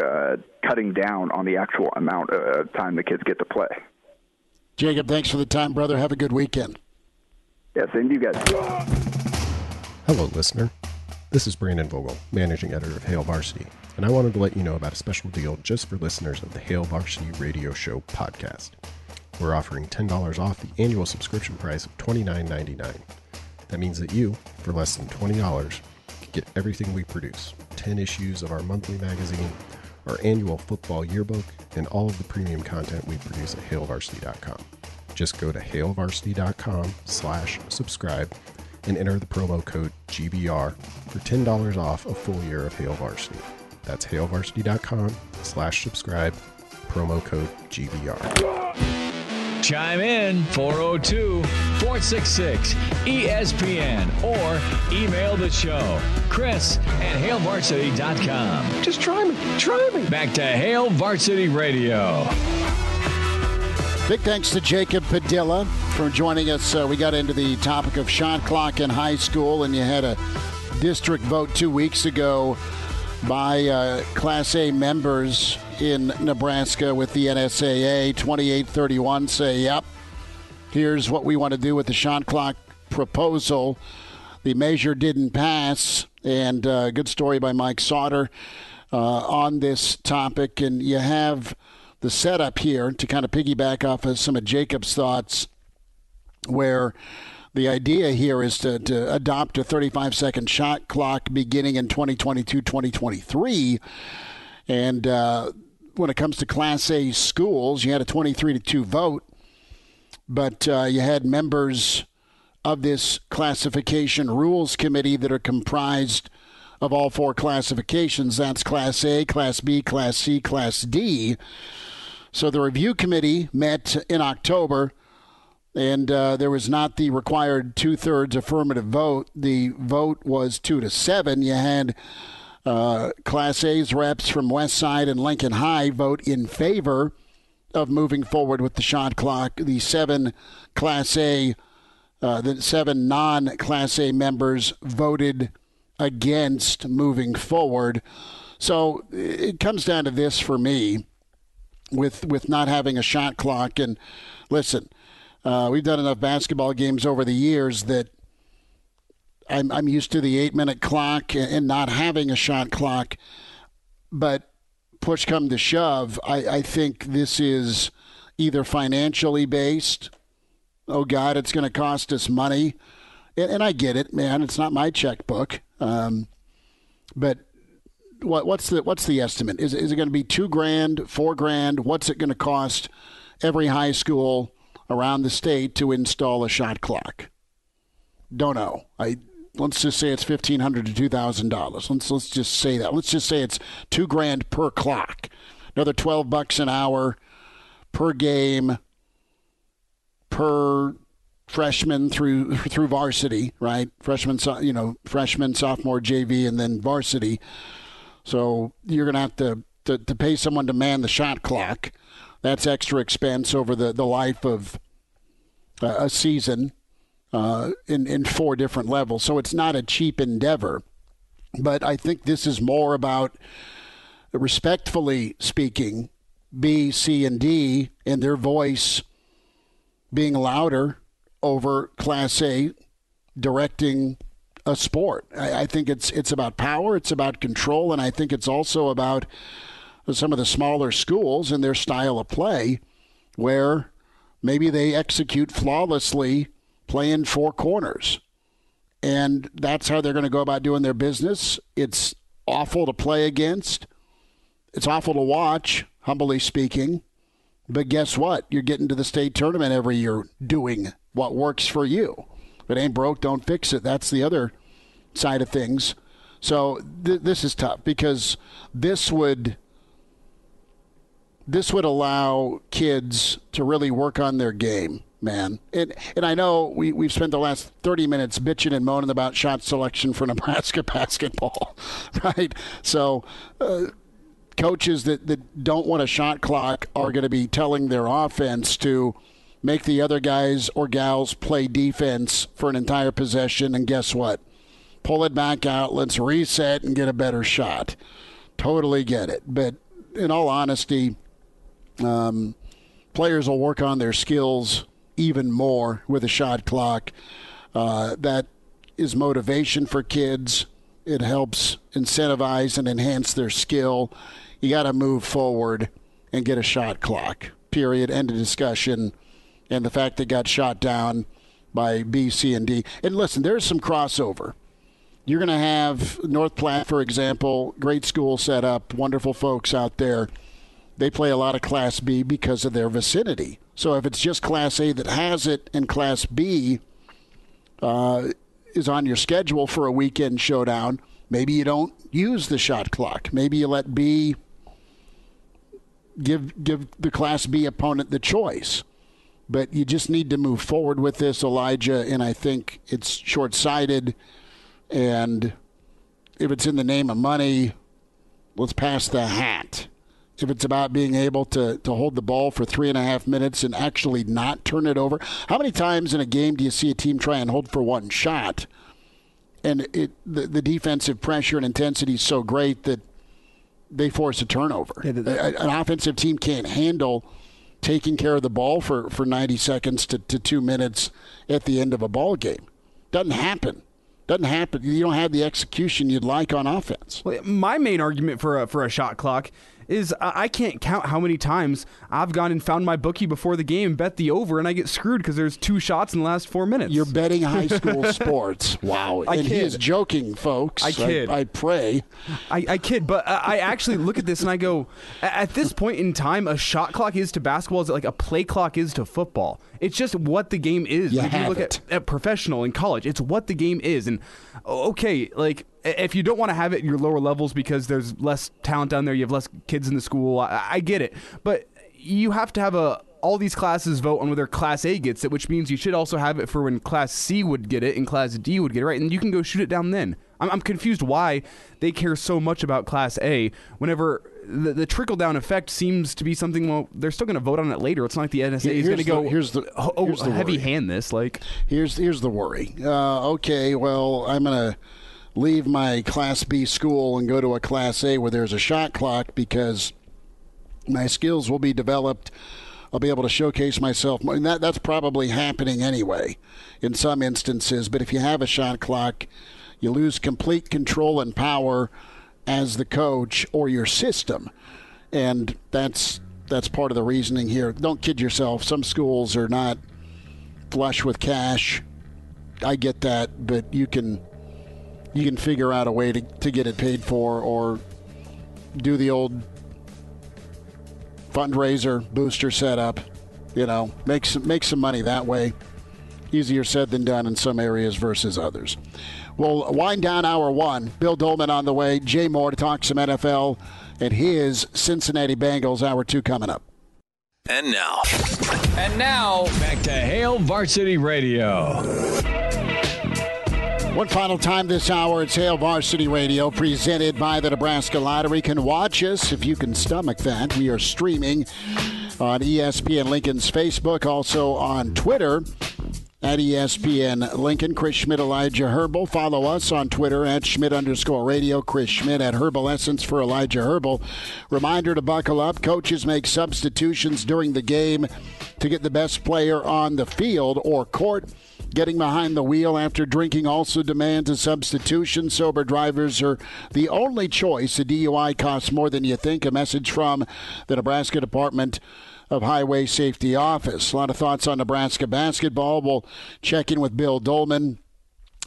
uh, cutting down on the actual amount of time the kids get to play. Jacob, thanks for the time, brother. Have a good weekend. Yeah, same to you guys. Hello, listener. This is Brandon Vogel, managing editor of Hail Varsity, and I wanted to let you know about a special deal just for listeners of the Hail Varsity Radio Show podcast. We're offering $10 off the annual subscription price of $29.99. That means that you, for less than $20, can get everything we produce 10 issues of our monthly magazine our annual football yearbook, and all of the premium content we produce at hailvarsity.com. Just go to hailvarsity.com slash subscribe and enter the promo code GBR for $10 off a full year of Hail Varsity. That's hailvarsity.com slash subscribe, promo code GBR. Chime in 402 466 ESPN or email the show, Chris at HailVarsity.com. Just try me. Try me. Back to Hail Varsity Radio. Big thanks to Jacob Padilla for joining us. Uh, we got into the topic of shot clock in high school, and you had a district vote two weeks ago by uh, Class A members in Nebraska with the NSAA. 2831 say, yep, here's what we want to do with the shot clock proposal. The measure didn't pass, and uh, good story by Mike Sauter uh, on this topic. And you have the setup here to kind of piggyback off of some of Jacob's thoughts, where the idea here is to, to adopt a 35 second shot clock beginning in 2022 2023. And uh, when it comes to Class A schools, you had a 23 to 2 vote, but uh, you had members of this classification rules committee that are comprised of all four classifications. That's Class A, Class B, Class C, Class D. So the review committee met in October, and uh, there was not the required two thirds affirmative vote. The vote was two to seven. You had uh, Class A's reps from West Side and Lincoln High vote in favor of moving forward with the shot clock. The seven Class A, uh, the seven non Class A members voted against moving forward. So it comes down to this for me with with not having a shot clock. And listen, uh, we've done enough basketball games over the years that I'm, I'm used to the eight minute clock and not having a shot clock. But push come to shove, I, I think this is either financially based. Oh, God, it's going to cost us money. And, and, I get it, man. It's not my checkbook. Um, but what, what's the what's the estimate? Is, is it going to be two grand, four grand? What's it going to cost every high school around the state to install a shot clock? Don't know. I let's just say it's fifteen hundred to two thousand dollars. Let's let's just say that. Let's just say it's two grand per clock. Another twelve bucks an hour per game per freshman through through varsity, right? Freshman, you know, freshman, sophomore, JV, and then varsity. So you're gonna have to, to, to pay someone to man the shot clock. That's extra expense over the, the life of uh, a season uh, in in four different levels. So it's not a cheap endeavor. But I think this is more about, respectfully speaking, B, C, and D and their voice being louder over Class A directing a sport. I, I, think it's it's about power, it's about control, and I think it's also about some of the smaller schools and their style of play, where maybe they execute flawlessly playing four corners. And that's how they're going to go about doing their business. It's awful to play against. It's awful to watch, humbly speaking. But guess what? You're getting to the state tournament every year doing what works for you. If it ain't broke, don't fix it. That's the other side of things. So th- this is tough because this would this would allow kids to really work on their game, man. And and I know we we've spent the last 30 minutes bitching and moaning about shot selection for *laughs* Nebraska basketball, *laughs* right? So. Uh, coaches that, that don't want a shot clock are going to be telling their offense to make the other guys or gals play defense for an entire possession. And guess what? Pull it back out. Let's reset and get a better shot. Totally get it. But in all honesty, um, players will work on their skills even more with a shot clock. Uh, that is motivation for kids. It helps incentivize and enhance their skill you got to move forward and get a shot clock. Period. End of discussion. And the fact they got shot down by B, C, and D. And listen, there's some crossover. You're going to have North Platte, for example, great school set up, wonderful folks out there. They play a lot of Class B because of their vicinity. So if it's just Class A that has it and Class B uh, is on your schedule for a weekend showdown, maybe you don't use the shot clock. Maybe you let B give give the Class B opponent the choice. But you just need to move forward with this, Elijah. And I think it's short sighted. And if it's in the name of money, let's pass the hat. If it's about being able to, to hold the ball for three and a half minutes and actually not turn it over, how many times in a game do you see a team try and hold for one shot? And it the, the defensive pressure and intensity is so great that they force a turnover. Yeah, An offensive team can't handle taking care of the ball for, for 90 seconds to, to two minutes at the end of a ball game. Doesn't happen. Doesn't happen. You don't have the execution you'd like on offense. My main argument for a, for a shot clock is I can't count how many times I've gone and found my bookie before the game, bet the over, and I get screwed because there's two shots in the last four minutes. You're betting high *laughs* school sports. Wow. I and kid. he is joking, folks. I kid. I, I pray. I, I kid, but I actually look at this and I go, at this point in time, a shot clock is to basketball is like a play clock is to football. It's just what the game is. You if you look at, at professional in college, it's what the game is. And okay, like if you don't want to have it in your lower levels because there's less talent down there, you have less kids in the school. I, I get it, but you have to have a all these classes vote on whether Class A gets it, which means you should also have it for when Class C would get it and Class D would get it, right? And you can go shoot it down then. I'm, I'm confused why they care so much about Class A whenever the, the trickle down effect seems to be something. Well, they're still going to vote on it later. It's not like the NSA is going to go. Here's the oh, here's the heavy worry. hand this like. Here's here's the worry. Uh, okay, well I'm going to leave my Class B school and go to a Class A where there's a shot clock because my skills will be developed. I'll be able to showcase myself. And that that's probably happening anyway, in some instances. But if you have a shot clock, you lose complete control and power as the coach or your system, and that's that's part of the reasoning here. Don't kid yourself. Some schools are not flush with cash. I get that, but you can you can figure out a way to, to get it paid for or do the old fundraiser booster setup You know, make some make some money that way. Easier said than done in some areas versus others. We'll wind down hour one. Bill Doleman on the way. Jay Moore to talk some NFL and his Cincinnati Bengals. Hour two coming up. And now. And now, back to Hail Varsity Radio. One final time this hour, it's Hail Varsity Radio, presented by the Nebraska Lottery. Can watch us if you can stomach that. We are streaming on ESPN Lincoln's Facebook, also on Twitter at ESPN Lincoln. Chris Schmidt, Elijah Herbal. Follow us on Twitter at Schmidt underscore radio. Chris Schmidt at Herbal Essence for Elijah Herbal. Reminder to buckle up. Coaches make substitutions during the game to get the best player on the field or court. Getting behind the wheel after drinking also demands a substitution. Sober drivers are the only choice. A DUI costs more than you think. A message from the Nebraska Department of Highway Safety Office. A lot of thoughts on Nebraska basketball. We'll check in with Bill Doleman.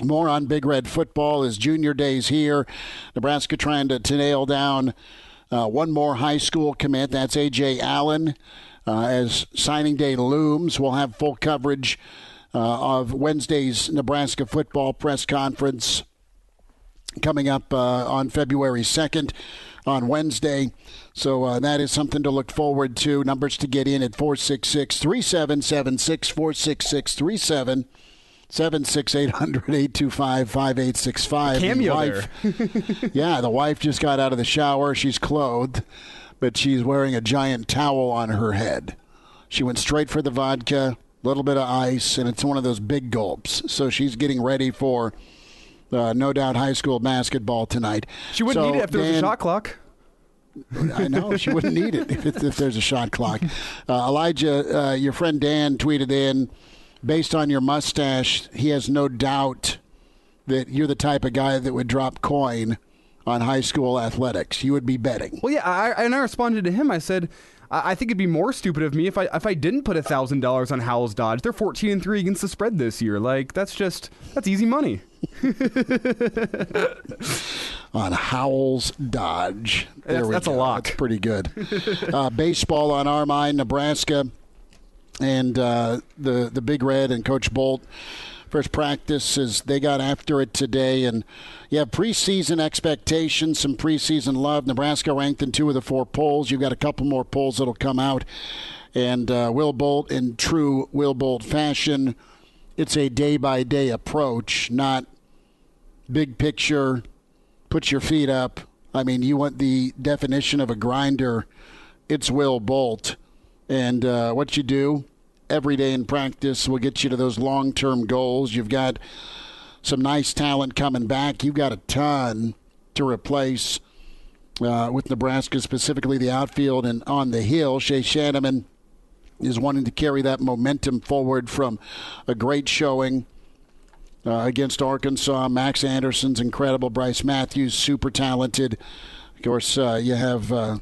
More on Big Red football as junior days here. Nebraska trying to, to nail down uh, one more high school commit. That's A.J. Allen. Uh, as signing day looms, we'll have full coverage uh, of Wednesday's Nebraska football press conference coming up uh, on February 2nd on Wednesday. So uh, that is something to look forward to. Numbers to get in at 466 3776 466 3776 800 825 5865. Cameo there. *laughs* *laughs* yeah, the wife just got out of the shower. She's clothed, but she's wearing a giant towel on her head. She went straight for the vodka, a little bit of ice, and it's one of those big gulps. So she's getting ready for. Uh, no doubt high school basketball tonight. She wouldn't So, need it if there was a shot clock. I know she wouldn't need it if, if there's a shot clock. Uh, Elijah, uh, your friend Dan tweeted in, based on your mustache, he has no doubt that you're the type of guy that would drop coin on high school athletics. You would be betting. Well, yeah, I, and I responded to him. I said, I, I think it'd be more stupid of me if I if I didn't put a thousand dollars on Howells Dodge. They're fourteen and three against the spread this year. Like that's just that's easy money. *laughs* on Howells Dodge. There That's- that's a lock. That's pretty good. uh, baseball on our mind, Nebraska, and uh, the the Big Red and Coach Bolt. First practice is they got after it today, and you have preseason expectations, some preseason love. Nebraska ranked in two of the four polls. You've got a couple more polls that'll come out, and uh, Will Bolt in true Will Bolt fashion. It's a day by day approach, not big picture put your feet up. I mean, you want the definition of a grinder. It's Will Bolt. And uh, what you do every day in practice will get you to those long term goals. You've got some nice talent coming back. You've got a ton to replace uh, with Nebraska, specifically the outfield and on the hill. Shay Schanaman is wanting to carry that momentum forward from a great showing uh, against Arkansas. Max Anderson's incredible. Brice Matthews, super talented. Of course, uh, you have uh,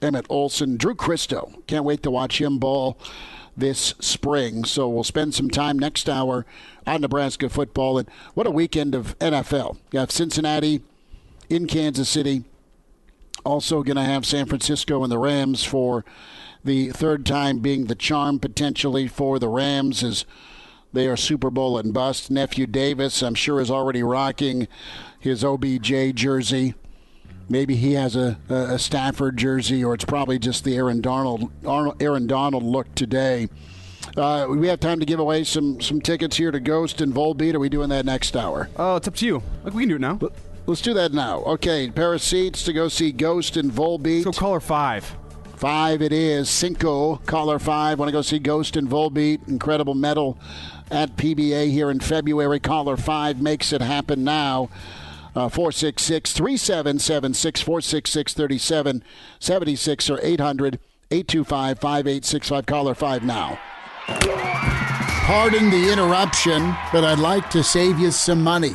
Emmett Olson, Drew Christo. Can't wait to watch him ball this spring. So we'll spend some time next hour on Nebraska football. And what a weekend of NFL. You have Cincinnati in Kansas City. Also going to have San Francisco and the Rams for the third time being the charm potentially for the Rams as they are Super Bowl and bust. Nephew Davis, I'm sure, is already rocking his OBJ jersey. Maybe he has a, a Stafford jersey, or it's probably just the Aaron Donald Arnold, Aaron Donald look today. Uh, we have time to give away some some tickets here to Ghost and Volbeat. Are we doing that next hour? Oh, it's up to you. Like we can do it now. Let's do that now. Okay, pair of seats to go see Ghost and Volbeat. So caller five. Five it is. Cinco, caller five. Want to go see Ghost and Volbeat. Incredible metal at PBA here in February. Caller five makes it happen now. Uh, 466 3776 466 3776 or 800 825 5865. Caller five now. Pardon the interruption, but I'd like to save you some money.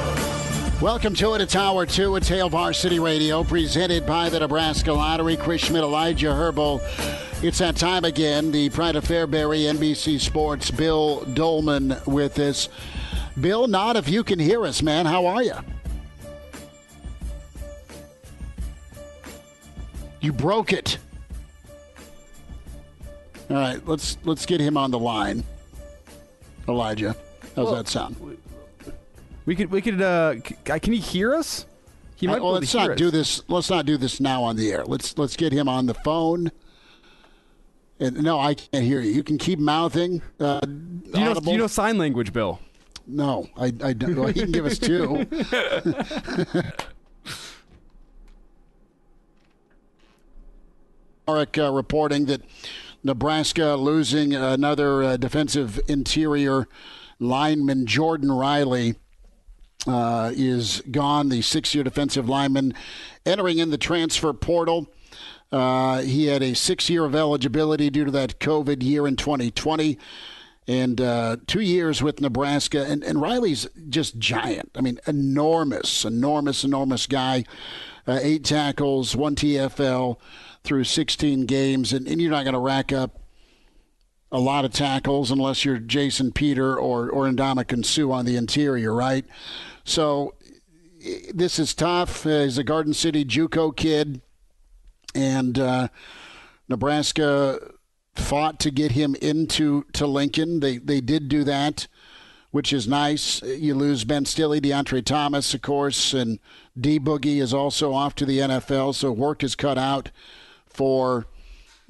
Welcome to it. It's hour two. It's Hail Varsity Radio, presented by the Nebraska Lottery. Chris Schmidt, Elijah Herbal. It's that time again. The Pride of Fairbury, NBC Sports, Bill Doleman with us. Bill, not if you can hear us, man. How are you? You broke it. All right, let's let's get him on the line. Elijah, how's well, that sound? We could we could uh can he hear us? He might well, let's not us. do this. Let's not do this now on the air. Let's let's get him on the phone. And, no, I can't hear you. You can keep mouthing. Uh, do, you know, do you know sign language, Bill? No, I, I don't. Well, he can give us two. *laughs* Marek uh, reporting that Nebraska losing another uh, defensive interior lineman, Jordan Riley uh, is gone, the six year defensive lineman entering in the transfer portal. Uh, he had a six year of eligibility due to that COVID year in 2020 and uh, two years with Nebraska. And, and, Riley's just giant. I mean, enormous, enormous, enormous guy. Uh, eight tackles, one TFL through 16 games. And, and you're not going to rack up a lot of tackles unless you're Jason Peter or, or Ndamukong Suh on the interior, right? So this is tough. He's a Garden City JUCO kid, and uh, Nebraska fought to get him into to Lincoln. They they did do that, which is nice. You lose Ben Stille, Deontre Thomas, of course, and D Boogie is also off to the NFL. So work is cut out for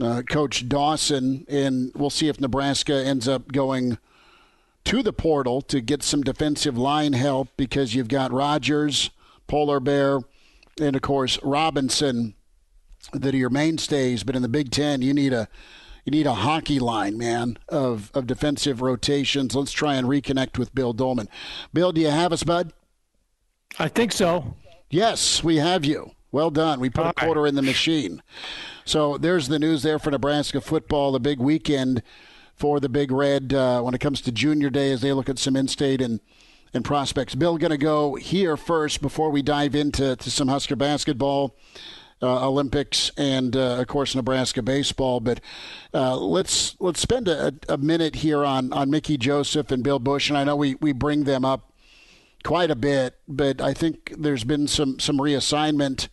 uh, Coach Dawson, and we'll see if Nebraska ends up going to the portal to get some defensive line help because you've got Rogers, Polar Bear, and of course Robinson that are your mainstays. But in the Big Ten, you need a you need a hockey line, man, of of defensive rotations. Let's try and reconnect with Bill Doleman. Bill, do you have us, bud? I think so. Yes, we have you. Well done. We put All a quarter right. in the machine. So there's the news there for Nebraska football. The big weekend for the Big Red uh, when it comes to Junior Day as they look at some in-state and and prospects. Bill, going to go here first before we dive into to some Husker basketball. Uh, Olympics and uh, of course Nebraska baseball. But uh, let's let's spend a, a, minute here on on Mickey Joseph and Bill Bush, and I know we, we bring them up quite a bit, but I think there's been some some reassignment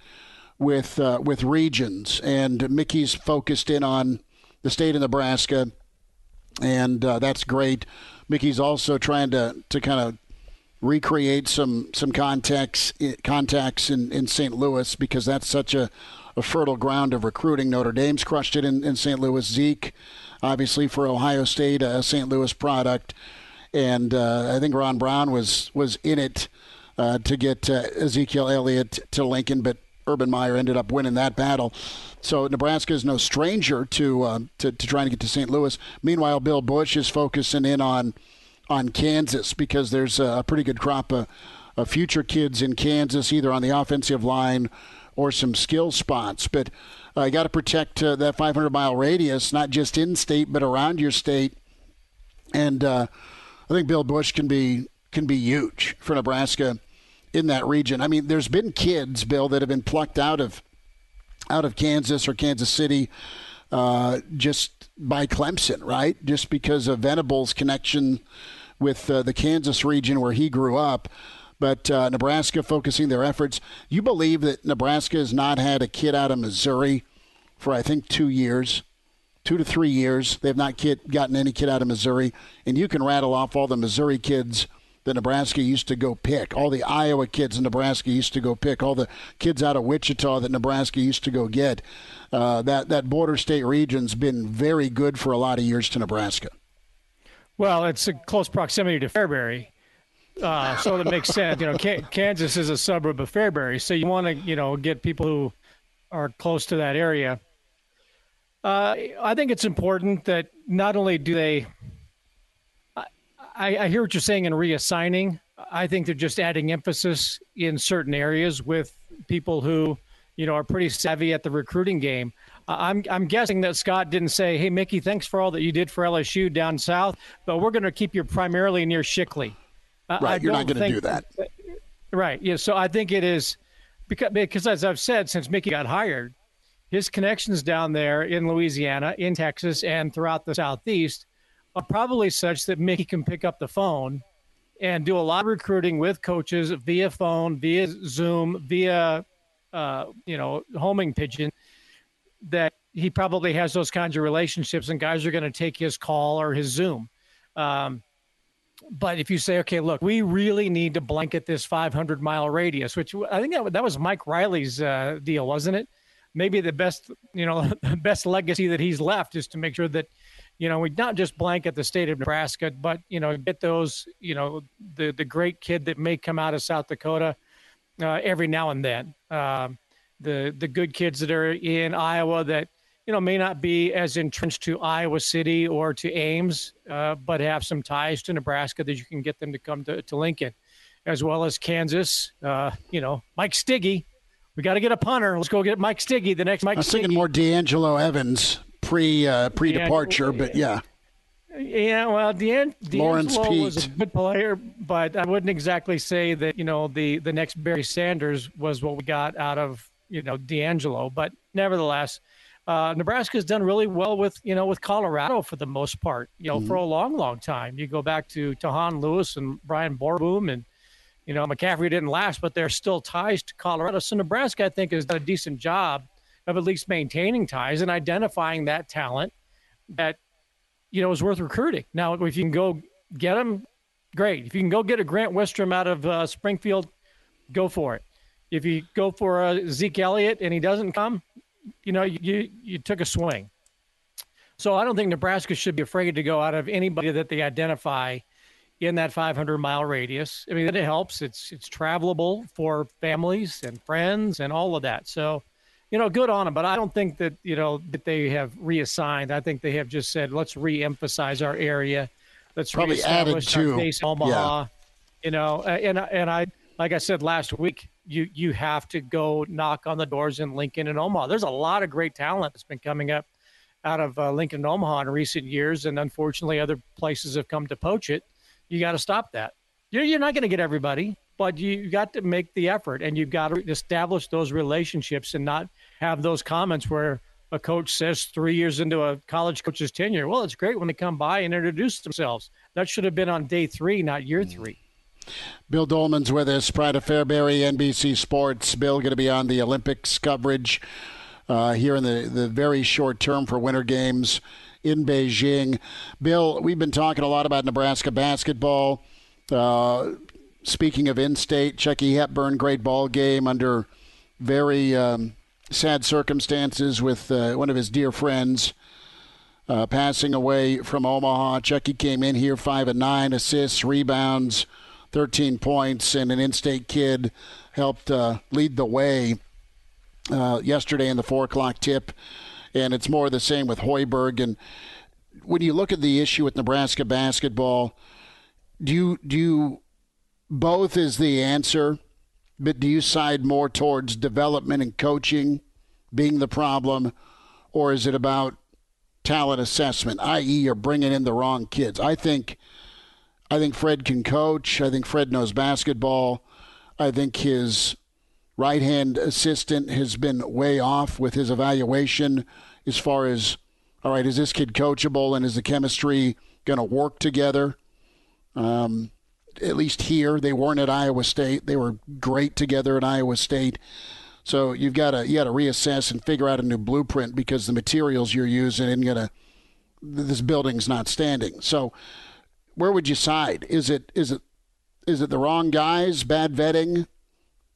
with uh, with regions, and Mickey's focused in on the state of Nebraska and uh, that's great. Mickey's also trying to to kind of recreate some some contacts contacts in, in St. Louis because that's such a, a fertile ground of recruiting. Notre Dame's crushed it in, in St. Louis. Zeke, obviously for Ohio State, a St. Louis product, and uh, I think Ron Brown was was in it uh, to get uh, Ezekiel Elliott to Lincoln, but Urban Meyer ended up winning that battle. So Nebraska is no stranger to, uh, to, to trying to get to St. Louis. Meanwhile, Bill Bush is focusing in on on Kansas because there's a pretty good crop of, of future kids in Kansas, either on the offensive line or some skill spots. But uh, you got to protect uh, that 500 mile radius, not just in state but around your state. And uh, I think Bill Bush can be can be huge for Nebraska in that region. I mean, there's been kids, Bill, that have been plucked out of out of Kansas or Kansas City uh, just by Clemson, right? Just because of Venables' connection with uh, the Kansas region where he grew up. but uh, Nebraska focusing their efforts. You believe that Nebraska has not had a kid out of Missouri for I think two years, two to three years. They have not kid, gotten any kid out of Missouri, and you can rattle off all the Missouri kids that Nebraska used to go pick, all the Iowa kids in Nebraska used to go pick, all the kids out of Wichita that Nebraska used to go get. Uh, that that border state region's been very good for a lot of years to Nebraska. Well, it's a close proximity to Fairbury. Uh, so that makes sense. You know, Kansas is a suburb of Fairbury, so you want to, you know, get people who are close to that area. Uh, I think it's important that not only do they, I, I hear what you're saying in reassigning. I think they're just adding emphasis in certain areas with people who, you know, are pretty savvy at the recruiting game. I'm I'm guessing that Scott didn't say, "Hey, Mickey, thanks for all that you did for LSU down south, but we're going to keep you primarily near Shickley." Right, I you're not going to do that. Right. Yeah. So I think it is because because as I've said since Mickey got hired, his connections down there in Louisiana, in Texas, and throughout the southeast are probably such that Mickey can pick up the phone and do a lot of recruiting with coaches via phone, via Zoom, via uh, you know homing pigeon that he probably has those kinds of relationships and guys are going to take his call or his Zoom. Um, but if you say, okay, look, we really need to blanket this 500 mile radius, which I think that, that was Mike Riley's uh, deal, wasn't it? Maybe the best, you know, the *laughs* best legacy that he's left is to make sure that, you know, we not just blanket the state of Nebraska, but you know, get those, you know, the the great kid that may come out of South Dakota uh, every now and then. Um, the the good kids that are in Iowa that you know may not be as entrenched to Iowa City or to Ames, uh, but have some ties to Nebraska that you can get them to come to, to Lincoln, as well as Kansas. Uh, you know, Mike Stigge. We got to get a punter. Let's go get Mike Stigge. The next Mike. I was thinking more D'Angelo Evans pre uh, pre departure, but yeah. Yeah, well, Dan, D'Angelo was a good player, but I wouldn't exactly say that you know the the next Barry Sanders was what we got out of you know D'Angelo, but nevertheless, uh, Nebraska's done really well with you know with Colorado for the most part. You know, mm-hmm. for a long, long time. You go back to Tahan Lewis and Brian Boerboom, and you know McCaffrey didn't last, but they're still ties to Colorado. So Nebraska, I think, has done a decent job of at least maintaining ties and identifying that talent that you know is worth recruiting. Now, if you can go get them, great. If you can go get a Grant Wistrom out of uh, Springfield, go for it if you go for a Zeke Elliott and he doesn't come, you know, you you took a swing. So I don't think Nebraska should be afraid to go out of anybody that they identify in that 500 mile radius. I mean, it helps. It's it's travelable for families and friends and all of that. So, you know, good on them. But I don't think that you know that they have reassigned. I think they have just said, let's re-emphasize our area. Let's probably added to base Omaha. Yeah. You know, and and I like I said last week, you you have to go knock on the doors in Lincoln and Omaha. There's a lot of great talent that's been coming up out of uh, Lincoln and Omaha in recent years, and unfortunately, other places have come to poach it. You got to stop that. You're, you're not going to get everybody, but you got to make the effort, and you've got to establish those relationships and not have those comments where a coach says three years into a college coach's tenure, well, it's great when they come by and introduce themselves. That should have been on day three, not year three. Bill Doleman's with us, Pride of Fairbury, NBC Sports. Bill going to be on the Olympics coverage uh, here in the, the very short term for Winter Games in Beijing. Bill, we've been talking a lot about Nebraska basketball. Uh, speaking of in-state, Chucky Hepburn, great ball game under very um, sad circumstances with uh, one of his dear friends. Uh, passing away from Omaha. Chucky came in here five and nine assists, rebounds, 13 points, and an in state kid helped uh, lead the way uh, yesterday in the 4 o'clock tip. And it's more the same with Hoiberg. And when you look at the issue with Nebraska basketball, do you, do you both is the answer, but do you side more towards development and coaching being the problem, or is it about talent assessment, i.e., you're bringing in the wrong kids? I think I think Fred can coach. I think Fred knows basketball. I think his right hand assistant has been way off with his evaluation as far as, all right, is this kid coachable and is the chemistry going to work together? Um, at least here. They weren't at Iowa State. They were great together at Iowa State. So you've got to you got to reassess and figure out a new blueprint because the materials you're using and gonna this building's not standing. So where would you side? Is it is it is it the wrong guys, bad vetting,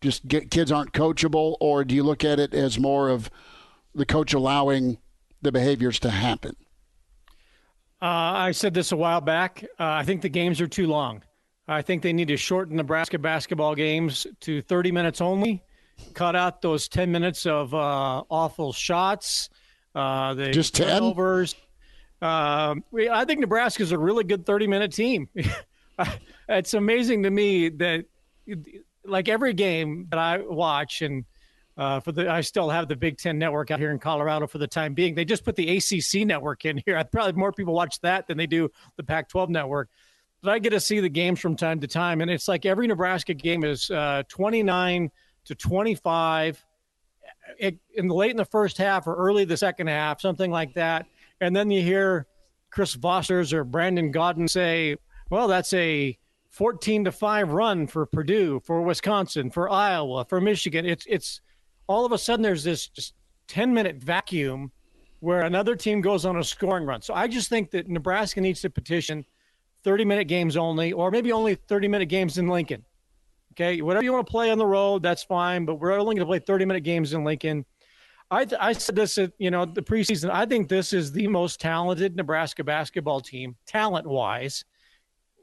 just get, kids aren't coachable, or do you look at it as more of the coach allowing the behaviors to happen? Uh, I said this a while back. Uh, I think the games are too long. I think they need to shorten Nebraska basketball games to 30 minutes only. Cut out those 10 minutes of uh, awful shots, uh, the Just 10? turnovers. Um, we, I think Nebraska is a really good 30 minute team. *laughs* it's amazing to me that, like every game that I watch, and uh, for the I still have the Big Ten network out here in Colorado for the time being. They just put the ACC network in here. *laughs* I probably more people watch that than they do the Pac-12 network. But I get to see the games from time to time, and it's like every Nebraska game is uh, 29 to 25 it, in the late in the first half or early the second half, something like that. And then you hear Chris Vossers or Brandon Gaudin say, "Well, that's a 14 to five run for Purdue, for Wisconsin, for Iowa, for Michigan." It's it's all of a sudden there's this just 10 minute vacuum where another team goes on a scoring run. So I just think that Nebraska needs to petition 30 minute games only, or maybe only 30 minute games in Lincoln. Okay, whatever you want to play on the road, that's fine. But we're only going to play 30 minute games in Lincoln. I, th- I said this at you know the preseason. I think this is the most talented Nebraska basketball team, talent wise.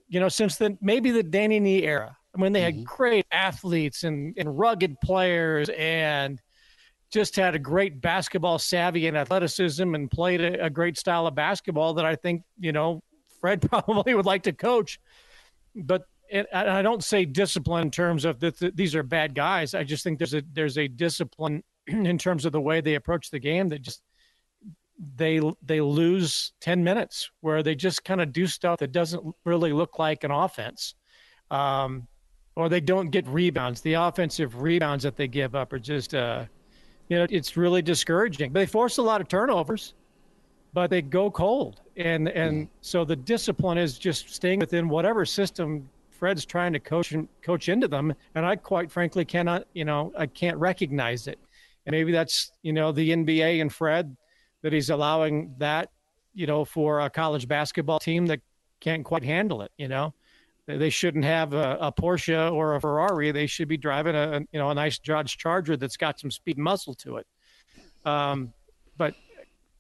You know, since the maybe the Danny Nee era, when they had mm-hmm. great athletes and, and rugged players and just had a great basketball savvy and athleticism and played a, a great style of basketball that I think you know Fred *laughs* probably would like to coach. But and I don't say discipline in terms of that these are bad guys. I just think there's a there's a discipline *clears throat* in terms of the way they approach the game that just they they lose 10 minutes where they just kind of do stuff that doesn't really look like an offense um, or they don't get rebounds the offensive rebounds that they give up are just uh, you know it's really discouraging but they force a lot of turnovers but they go cold and and so the discipline is just staying within whatever system Fred's trying to coach and coach into them and I quite frankly cannot you know I can't recognize it and maybe that's you know the NBA and Fred that he's allowing that you know for a college basketball team that can't quite handle it. You know, they shouldn't have a, a Porsche or a Ferrari. They should be driving a you know a nice Dodge Charger that's got some speed and muscle to it. Um,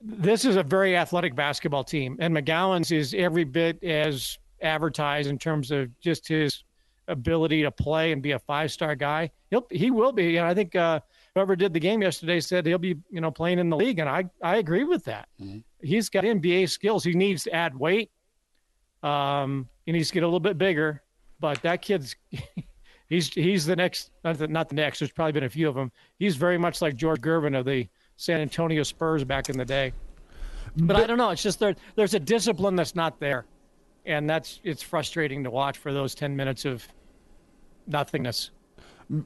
this is a very athletic basketball team, and McGowens is every bit as advertised in terms of just his ability to play and be a five star guy. He'll he will be, and I think uh, whoever did the game yesterday said he'll be you know playing in the league, and I I agree with that. Mm-hmm. He's got NBA skills. He needs to add weight. Um, he needs to get a little bit bigger, but that kid's. *laughs* he's he's the next not the, not the next. There's probably been a few of them. He's very much like George Gervin of the San Antonio Spurs back in the day. But, I don't know. It's just there. There's a discipline that's not there, and that's it's frustrating to watch for those ten minutes of nothingness.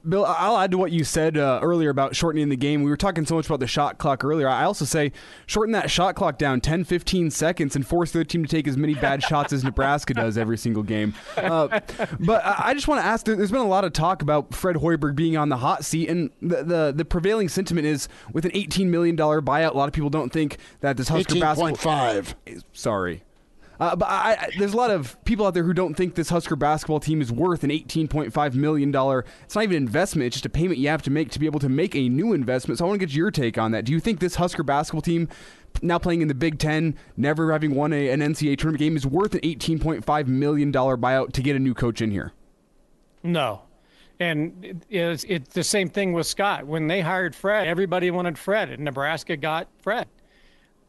Bill, I'll add to what you said uh, earlier about shortening the game. We were talking so much about the shot clock earlier. I also say shorten that shot clock down 10, 15 seconds and force the other team to take as many bad *laughs* shots as Nebraska does every single game. Uh, but I just want to ask there's been a lot of talk about Fred Hoiberg being on the hot seat, and the, the, the prevailing sentiment is with an $18 million buyout, a lot of people don't think that this Husker 18. basketball. 5. Sorry. Uh, but I, I, there's a lot of people out there who don't think this Husker basketball team is worth an $18.5 million. It's not even an investment, it's just a payment you have to make to be able to make a new investment. So I want to get your take on that. Do you think this Husker basketball team, now playing in the Big Ten, never having won a, an NCAA tournament game, is worth an $18.5 million buyout to get a new coach in here? No. And it's, it's the same thing with Scott. When they hired Fred, everybody wanted Fred, and Nebraska got Fred.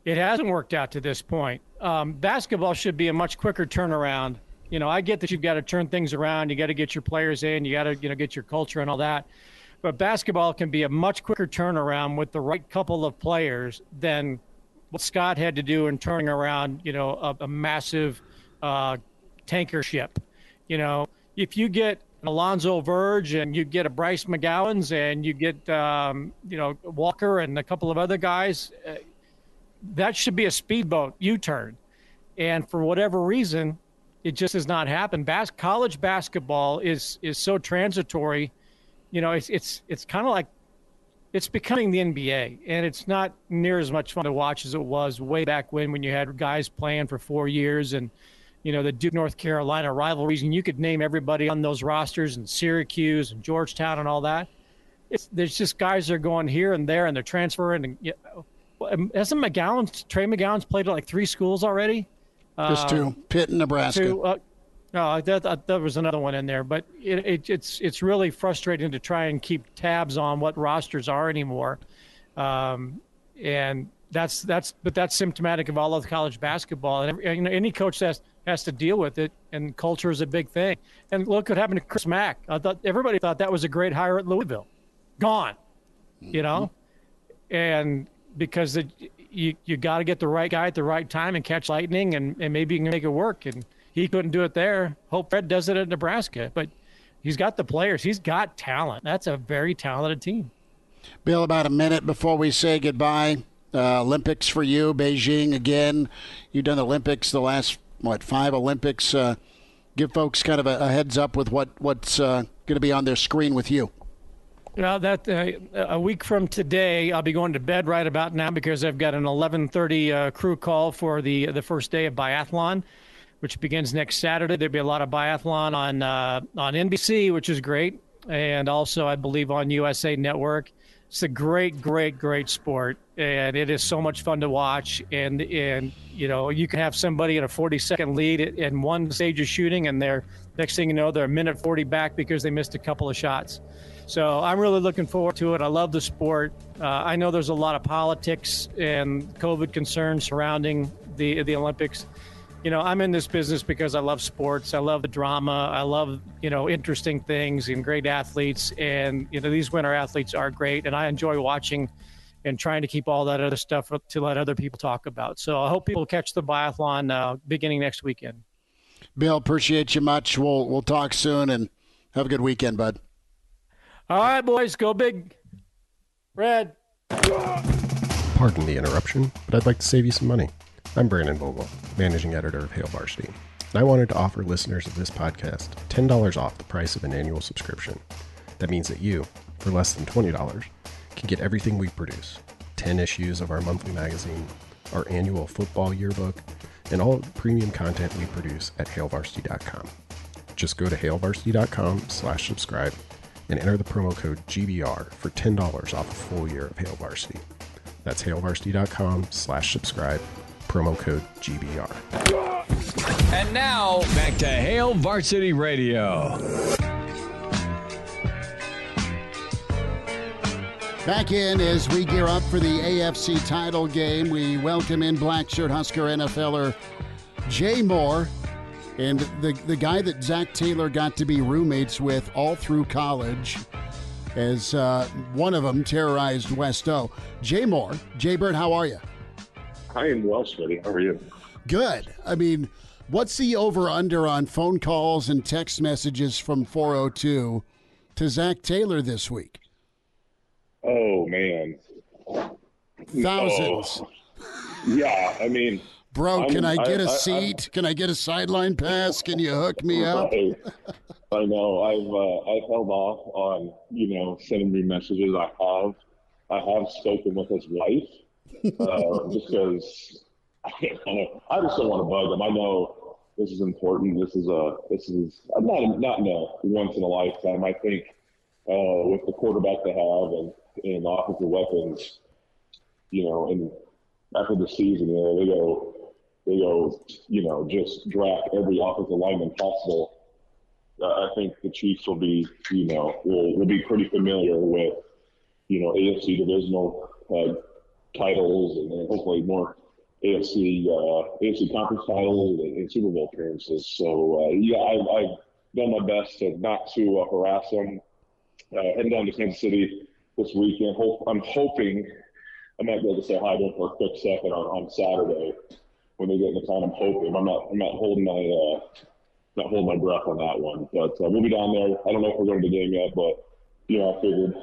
It hasn't worked out to this point um, basketball should be a much quicker turnaround. You know, I get that you've got to turn things around. You got to get your players in. You got to, you know, get your culture and all that. But basketball can be a much quicker turnaround with the right couple of players than what Scott had to do in turning around, you know, a, a massive uh, tanker ship. You know, if you get Alonzo Verge and you get a Bryce McGowens and you get, um, you know, Walker and a couple of other guys, uh, that should be a speedboat U turn. And for whatever reason, it just has not happened. Bas- college basketball is is so transitory. You know, it's it's it's kind of like it's becoming the NBA, and it's not near as much fun to watch as it was way back when when you had guys playing for four years and you know the Duke North Carolina rivalries, and you could name everybody on those rosters and Syracuse and Georgetown and all that. It's there's just guys that are going here and there and they're transferring. And you know, hasn't McGowan Trey McGowens played at like three schools already? Just two, Pitt and Nebraska. Two, uh, no, that, that was another one in there, but it, it, it's it's really frustrating to try and keep tabs on what rosters are anymore, um, and that's that's but that's symptomatic of all of college basketball. And every, you know, any coach has has to deal with it, and culture is a big thing. And look what happened to Chris Mack. I thought everybody thought that was a great hire at Louisville, gone, you know, and because you you got to get the right guy at the right time and catch lightning, and, and maybe you can make it work. And he couldn't do it there. Hope Fred does it at Nebraska, but he's got the players. He's got talent. That's a very talented team. Bill, about a minute before we say goodbye. Uh, Olympics for you, Beijing again. You've done the Olympics the last what five Olympics. Uh, give folks kind of a, a, heads up with what what's uh, going to be on their screen with you. Well, that uh, a week from today, I'll be going to bed right about now because I've got an 11:30 uh, crew call for the the first day of biathlon which begins next Saturday. There'll be a lot of biathlon on uh, on NBC, which is great, and also I believe on USA Network. It's a great, great, great sport, and it is so much fun to watch. And and you know you can have somebody in a 40 second lead in one stage of shooting, and they're next thing you know they're a minute 40 back because they missed a couple of shots. So I'm really looking forward to it. I love the sport. Uh, I know there's a lot of politics and COVID concerns surrounding the the Olympics you know, I'm in this business because I love sports. I love the drama. I love, you know, interesting things and great athletes. And, you know, these winter athletes are great. And I enjoy watching and trying to keep all that other stuff to let other people talk about. So I hope people catch the biathlon uh, beginning next weekend. Bill, appreciate you much. We'll, we'll talk soon and have a good weekend, bud. All right, boys, go big. Red. Pardon the interruption, but I'd like to save you some money. I'm Brandon Vogel, managing editor of Hail Varsity, and I wanted to offer listeners of this podcast $10 off the price of an annual subscription. That means that you, for less than $20, can get everything we produce 10 issues of our monthly magazine, our annual football yearbook, and all premium content we produce at hailvarsity.com. Just go to hailvarsity.com slash subscribe and enter the promo code GBR for $10 off a full year of Hail Varsity. That's hailvarsity.com slash subscribe promo code GBR. And now, back to Hail Varsity Radio. Back in as we gear up for the AFC title game, we welcome in black shirt Husker NFLer Jay Moore and the, the guy that Zach Taylor got to be roommates with all through college as uh, one of them terrorized West O. Jay Moore. Jay Bird, how are you? I am well, Smitty. How are you? Good. I mean, what's the over under on phone calls and text messages from 402 to Zach Taylor this week? Oh, man. Thousands. Oh. Yeah, I mean, bro, can I'm, I get I, a seat? I, can I get a sideline pass? Can you hook me up? I know. I've uh, I've held off on you know sending me messages. I have I have spoken with his wife uh, just *laughs* because I, I just don't want to bug them. I know this is important. This is a this is not not in a once in a lifetime. I think uh, with the quarterback they have and and offensive weapons, you know, and after the season, you know, they go they go, you know, just draft every offensive lineman possible. Uh, I think the Chiefs will be, you know, will will be pretty familiar with, you know, AFC divisional uh, titles and, and hopefully more AFC uh, AFC conference titles and, and, Super Bowl appearances. So uh, yeah, I, have done my best to not to uh, harass them. Heading down to Kansas City this weekend. Hope, I'm hoping I might be able to say hi to them for a quick second on, on Saturday when they get in the town. I'm hoping. I'm not. I'm not holding my. Uh, not holding my breath on that one, but uh, we'll be down there. I don't know if we're going to the game yet, but you know, I figured,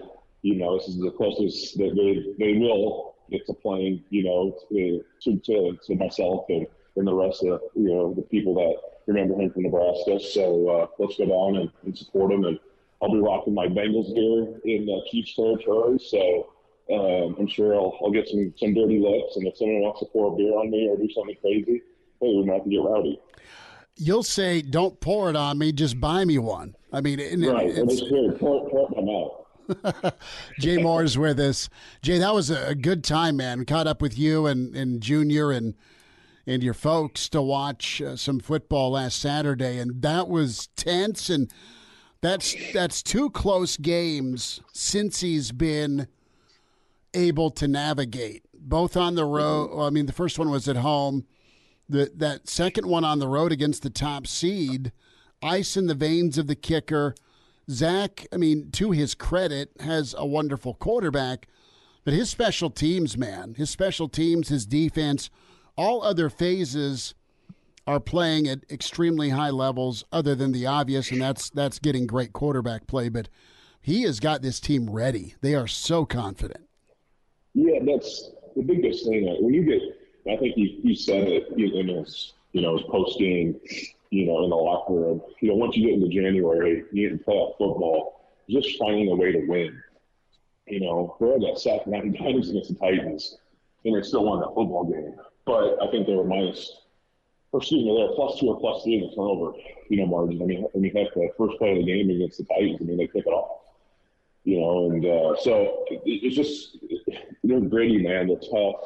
you know, this is the closest that they they will get to playing, you know, to, to, to myself and and the rest of you know the people that remember him from Nebraska. So uh, let's go down and, and support him. And I'll be rocking my Bengals gear in uh, Chiefs territory. So um, I'm sure I'll, I'll get some some dirty looks. And if someone wants to pour a beer on me or do something crazy, hey, we might have to get rowdy. You'll say, "Don't pour it on me. Just buy me one." I mean, it, right? It's, it's. Pour, pour it in my mouth. Jay Moore's with us. Jay, that was a good time, man. Caught up with you and, and Junior and and your folks to watch uh, some football last Saturday, and that was tense. And that's that's two close games since he's been able to navigate, both on the road. Mm-hmm. Well, I mean, the first one was at home. The, that second one on the road against the top seed, ice in the veins of the kicker Zach, I mean, to his credit, has a wonderful quarterback, but his special teams, man, his special teams, his defense, all other phases are playing at extremely high levels other than the obvious and that's that's getting great quarterback play but he has got this team ready they are so confident yeah that's the biggest thing when you get i think you, you said it in this, you know post game you know, in the locker room. You know, once you get into January, you get to playoff football, just finding a way to win. You know, we got sacked nine *laughs* times against the Titans, and they still won that football game. But I think they were minus, or excuse me, they were plus two or plus three in the turnover, you know, margin. I mean, I mean, heck, the first play of the game against the Titans, I mean, they took it off. You know, and uh, so it, it's just they're gritty, man. They're tough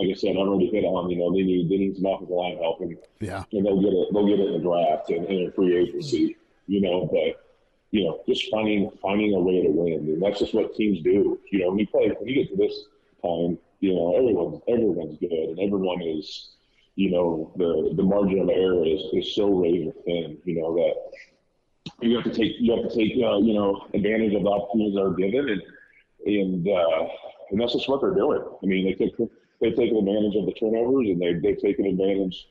like I said, I've already hit on. You know, they need they need some offensive line help, and yeah, and they'll get it they'll get it in the draft and, and in free agency. You know, but you know, just finding finding a way to win, and that's just what teams do. You know, when you play when you get to this time, you know, everyone's everyone's good, and everyone is. You know, the the margin of error is, is so razor thin. You know that you have to take you have to take uh, you know advantage of the opportunities that are given, and and uh, and that's just what they're doing. I mean, they take they've taken advantage of the turnovers and they, they've taken advantage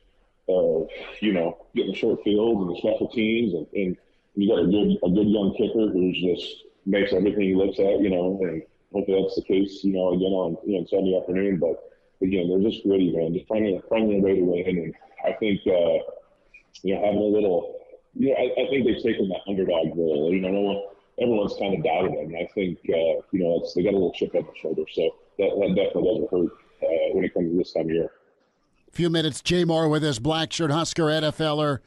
of, you know, getting short fields and the special teams. And, and you got a good, a good young kicker who's just makes everything he looks at, you know, and hopefully that's the case, you know, again on, you know, Sunday afternoon. But again, they're just gritty, man, just finding, finding a way to win. And I think, uh, you know, having a little, you I, I think they've taken that underdog role. You know, no one, everyone's kind of doubted them. And I think, uh, you know, they got a little chip on the shoulder. So that, that definitely doesn't hurt uh, when it comes to this time of year. A few minutes, Jay Moore with us, Black Shirt Husker NFLer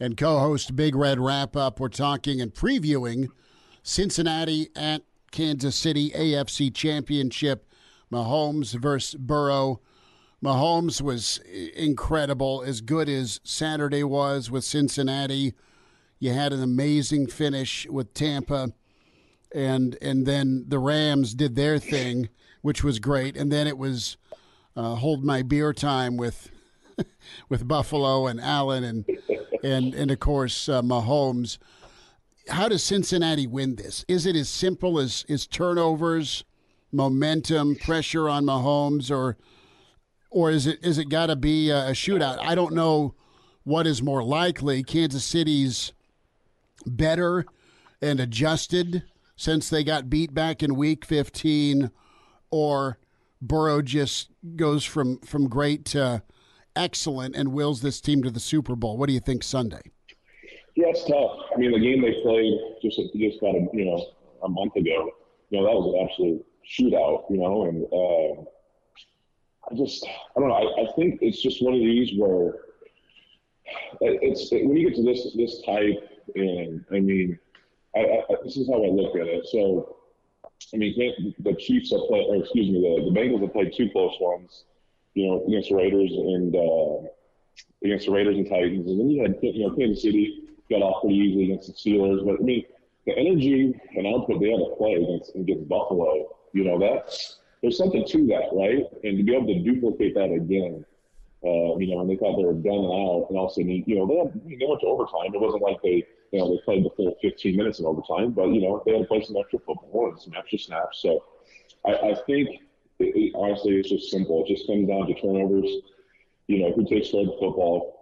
and co-host Big Red Wrap Up. We're talking and previewing Cincinnati at Kansas City AFC Championship. Mahomes versus Burrow. Mahomes was incredible, as good as Saturday was with Cincinnati. You had an amazing finish with Tampa, and and then the Rams did their thing which was great. And then it was uh, hold my beer time with *laughs* with Buffalo and Allen and and and of course uh, Mahomes. How does Cincinnati win this? Is it as simple as is turnovers, momentum, pressure on Mahomes, or or is it is it got to be a, shootout? I don't know what is more likely. Kansas City's better and adjusted since they got beat back in Week 15 or Burrow just goes from from great to excellent and wills this team to the Super Bowl. What do you think Sunday? Yeah, it's tough. I mean, the game they played just just about a you know a month ago, you know that was an absolute shootout. You know, and uh, I just I don't know. I, I think it's just one of these where it's it, when you get to this this type, and I mean, I, I, this is how I look at it. So I mean, the Chiefs have played, or excuse me, the, the Bengals have played two close ones, you know, against the Raiders and uh, against the Raiders and Titans, and then you had you know Kansas City got off pretty easily against the Steelers. But I mean, the energy and output they had to play against against Buffalo, you know, that's there's something to that, right? And to be able to duplicate that again, uh, you know, and they thought they were done and out, and all of a sudden, you know, they had, they went to overtime. It wasn't like they you know, they played the full 15 minutes in overtime, but, you know, they had to play some extra football and some extra snaps. So I, I think, it, it, honestly, it's just simple. It just comes down to turnovers. You know, who takes care of the football.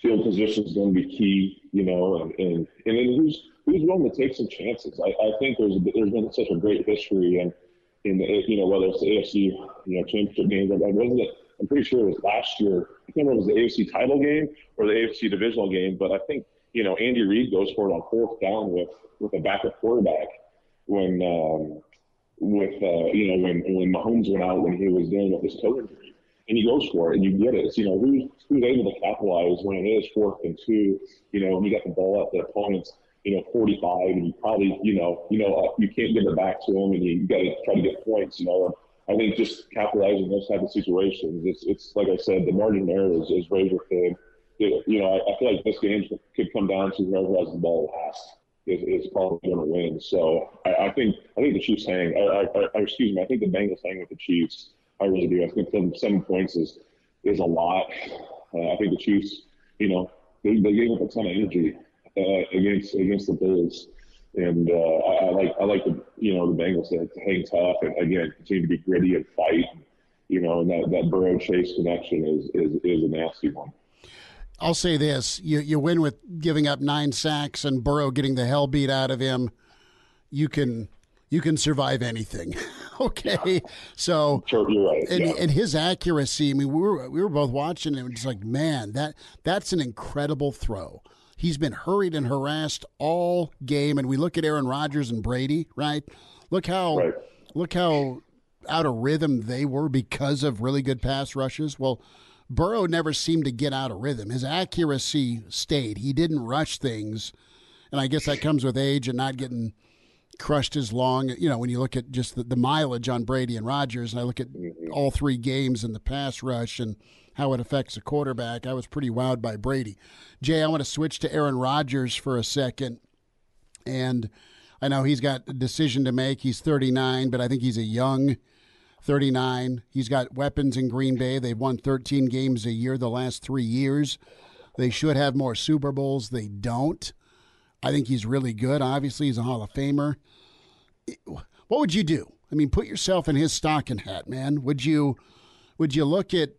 Field position is going to be key, you know, and, and, and then who's, who's willing to take some chances. I, I think there's, there's been such a great history and, in the, you know, whether it's the AFC, you know, championship games, I wasn't it, I'm pretty sure it was last year. I can't remember it was the AFC title game or the AFC divisional game, but I think you know Andy Reid goes for it on fourth down with with a backup quarterback when um, with uh, you know when when Mahomes went out when he was dealing with his toe injury, and he goes for it, and you get it. It's, you know who's who's able to capitalize when it is fourth and two, you know, and you got the ball at the opponent's you know 45, and you probably you know you know uh, you can't give it back to him, and you got to try to get points, you know. I think just capitalizing those type of situations, it's it's like I said, the margin error is, is razor thin. It, you know, I, I, feel like this game could come down to whoever has the ball last is, is probably going to win. So I, I, think I think the Chiefs hang. I, I, excuse me, I think the Bengals hang with the Chiefs. I really do. I think seven points is is a lot. Uh, I think the Chiefs, you know, they, they gave up a ton of energy uh, against against the Bills. And uh, I, I, like I like the you know the Bengals to, to hang tough and again continue to be gritty and fight. You know, and that, that Burrow Chase connection is, is is a nasty one. I'll say this: you you win with giving up nine sacks and Burrow getting the hell beat out of him. You can you can survive anything. *laughs* okay, so sure, you're right. And, yeah. and his accuracy. I mean, we were we were both watching and just like, man, that that's an incredible throw. He's been hurried and harassed all game, and we look at Aaron Rodgers and Brady, right? Look how right. look how out of rhythm they were because of really good pass rushes. Well, Burrow never seemed to get out of rhythm. His accuracy stayed. He didn't rush things, and I guess that comes with age and not getting crushed as long. You know, when you look at just the, the mileage on Brady and Rodgers, and I look at mm-hmm. all three games in the pass rush and how it affects a quarterback, I was pretty wowed by Brady. Jay, I want to switch to Aaron Rodgers for a second. And I know he's got a decision to make. He's 39, but I think he's a young 39. He's got weapons in Green Bay. They've won 13 games a year the last three years. They should have more Super Bowls. They don't. I think he's really good. Obviously, he's a Hall of Famer. What would you do? I mean, put yourself in his stocking hat, man. Would you would you look at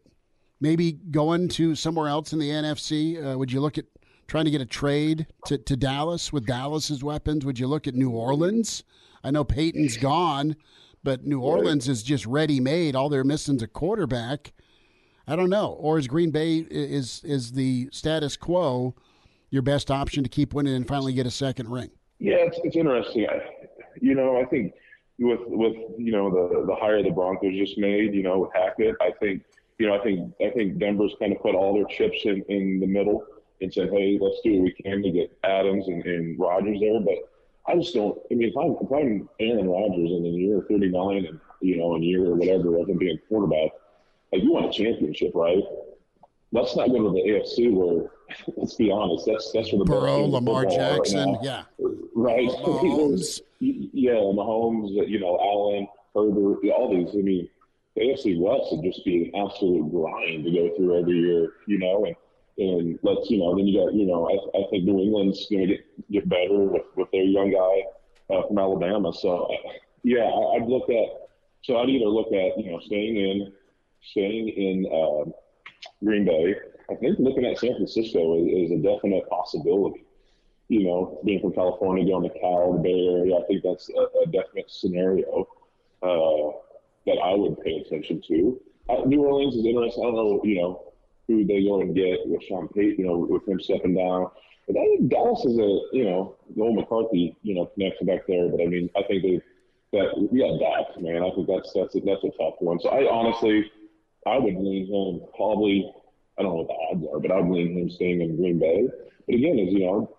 maybe going to somewhere else in the NFC? Uh, would you look at trying to get a trade to, to Dallas with Dallas's weapons? Would you look at New Orleans? I know Peyton's gone, but New Orleans is just ready made. All they're missing is a quarterback. I don't know. Or is Green Bay is is the status quo your best option to keep winning and finally get a second ring? Yeah, it's, it's interesting. I, you know, I think with with you know the the hire the Broncos just made, you know, with Hackett, I think you know, I think I think Denver's kind of put all their chips in, in the middle and said, hey, let's do what we can to get Adams and, and Rodgers there. But I just don't. I mean, if I'm if I'm Aaron Rodgers and in year 39 and you know in year or whatever of him being quarterback, like you want a championship, right? Let's not go to the AFC where, *laughs* let's be honest, that's that's where the Burrow, Lamar Jackson, right yeah, right. *laughs* Mahomes. yeah, Mahomes, you know, Allen, Herbert, all these. I mean, the AFC West would just be an absolute grind to go through every year, you know, and and let's you know then you got you know I, I think New England's going to get get better with with their young guy uh, from Alabama. So yeah, I, I'd look at so I'd either look at you know staying in staying in uh, Green Bay. I think looking at San Francisco is, is a definite possibility. You know, being from California, going to Cal, the Bay Area, I think that's a, a definite scenario. Uh, that I would pay attention to. Uh, New Orleans is interesting. I don't know, you know, who they go and get with Sean Payton, you know, with him stepping down. But I think Dallas is a, you know, Noel McCarthy, you know, connection back there. But I mean, I think they that we got man. I think that's that's a, that's a tough one. So I honestly, I would lean him probably. I don't know what the odds are, but I'd lean him staying in Green Bay. But again, is you know,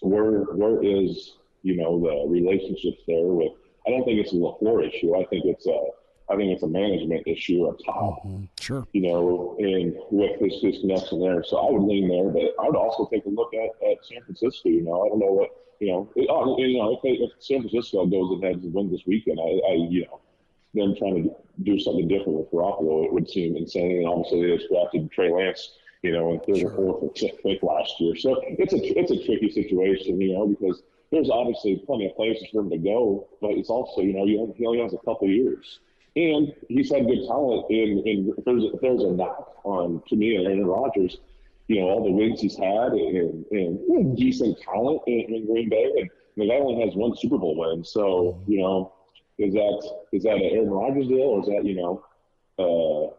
where where is you know the relationships there with? I don't think it's a LaFleur issue. I think it's a I think it's a management issue up top. Mm-hmm. Sure. You know, and with this disconnection there. So I would lean there, but I would also take a look at, at San Francisco. You know, I don't know what, you know, it, oh, you know, if, they, if San Francisco goes ahead and wins this weekend, I, I, you know, them trying to do something different with Garoppolo, it would seem insane. And obviously they just drafted Trey Lance, you know, in third sure. or fourth or fifth pick last year. So it's a, it's a tricky situation, you know, because there's obviously plenty of places for him to go, but it's also, you know, he only has a couple years. And he's had good talent. And, and if, there's, if there's a knock on to me and Aaron Rodgers, you know, all the wins he's had and, and decent talent in, in Green Bay. And the guy only has one Super Bowl win. So, you know, is that is that an Aaron Rodgers deal or is that, you know, uh,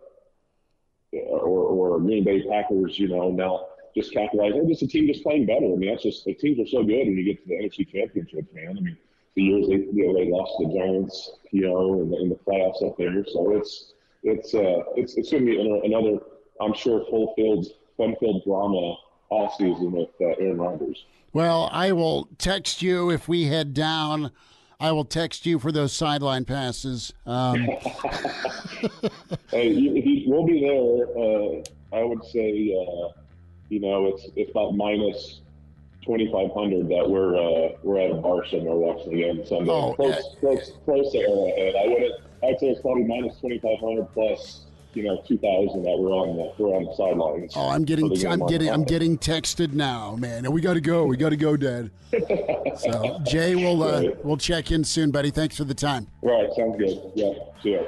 or, or Green Bay Packers, you know, now just capitalize. Or just a team just playing better. I mean, that's just the teams are so good when you get to the NFC Championship, man. I mean, the years they you know, they lost to the Giants, you know, in the, in the playoffs up there. So it's it's uh it's it's going to be another, I'm sure, fulfilled, fun-filled drama all season with uh, Aaron Rodgers. Well, I will text you if we head down. I will text you for those sideline passes. Um. *laughs* *laughs* hey, he, he, we'll be there. Uh, I would say, uh, you know, it's it's about minus twenty five hundred that we're uh, we're at a bar somewhere watching the game Sunday. Oh, close, yeah. close, close to Arrowhead. I wouldn't. I'd say it's probably minus twenty five hundred plus you know, 2000 that we're on the we're on the sidelines. Oh, I'm getting I'm getting I'm getting texted now, man. And We got to go. We got to go, Dad. *laughs* so Jay, we'll uh, we'll check in soon, buddy. Thanks for the time. All right, sounds good. Yeah, see you.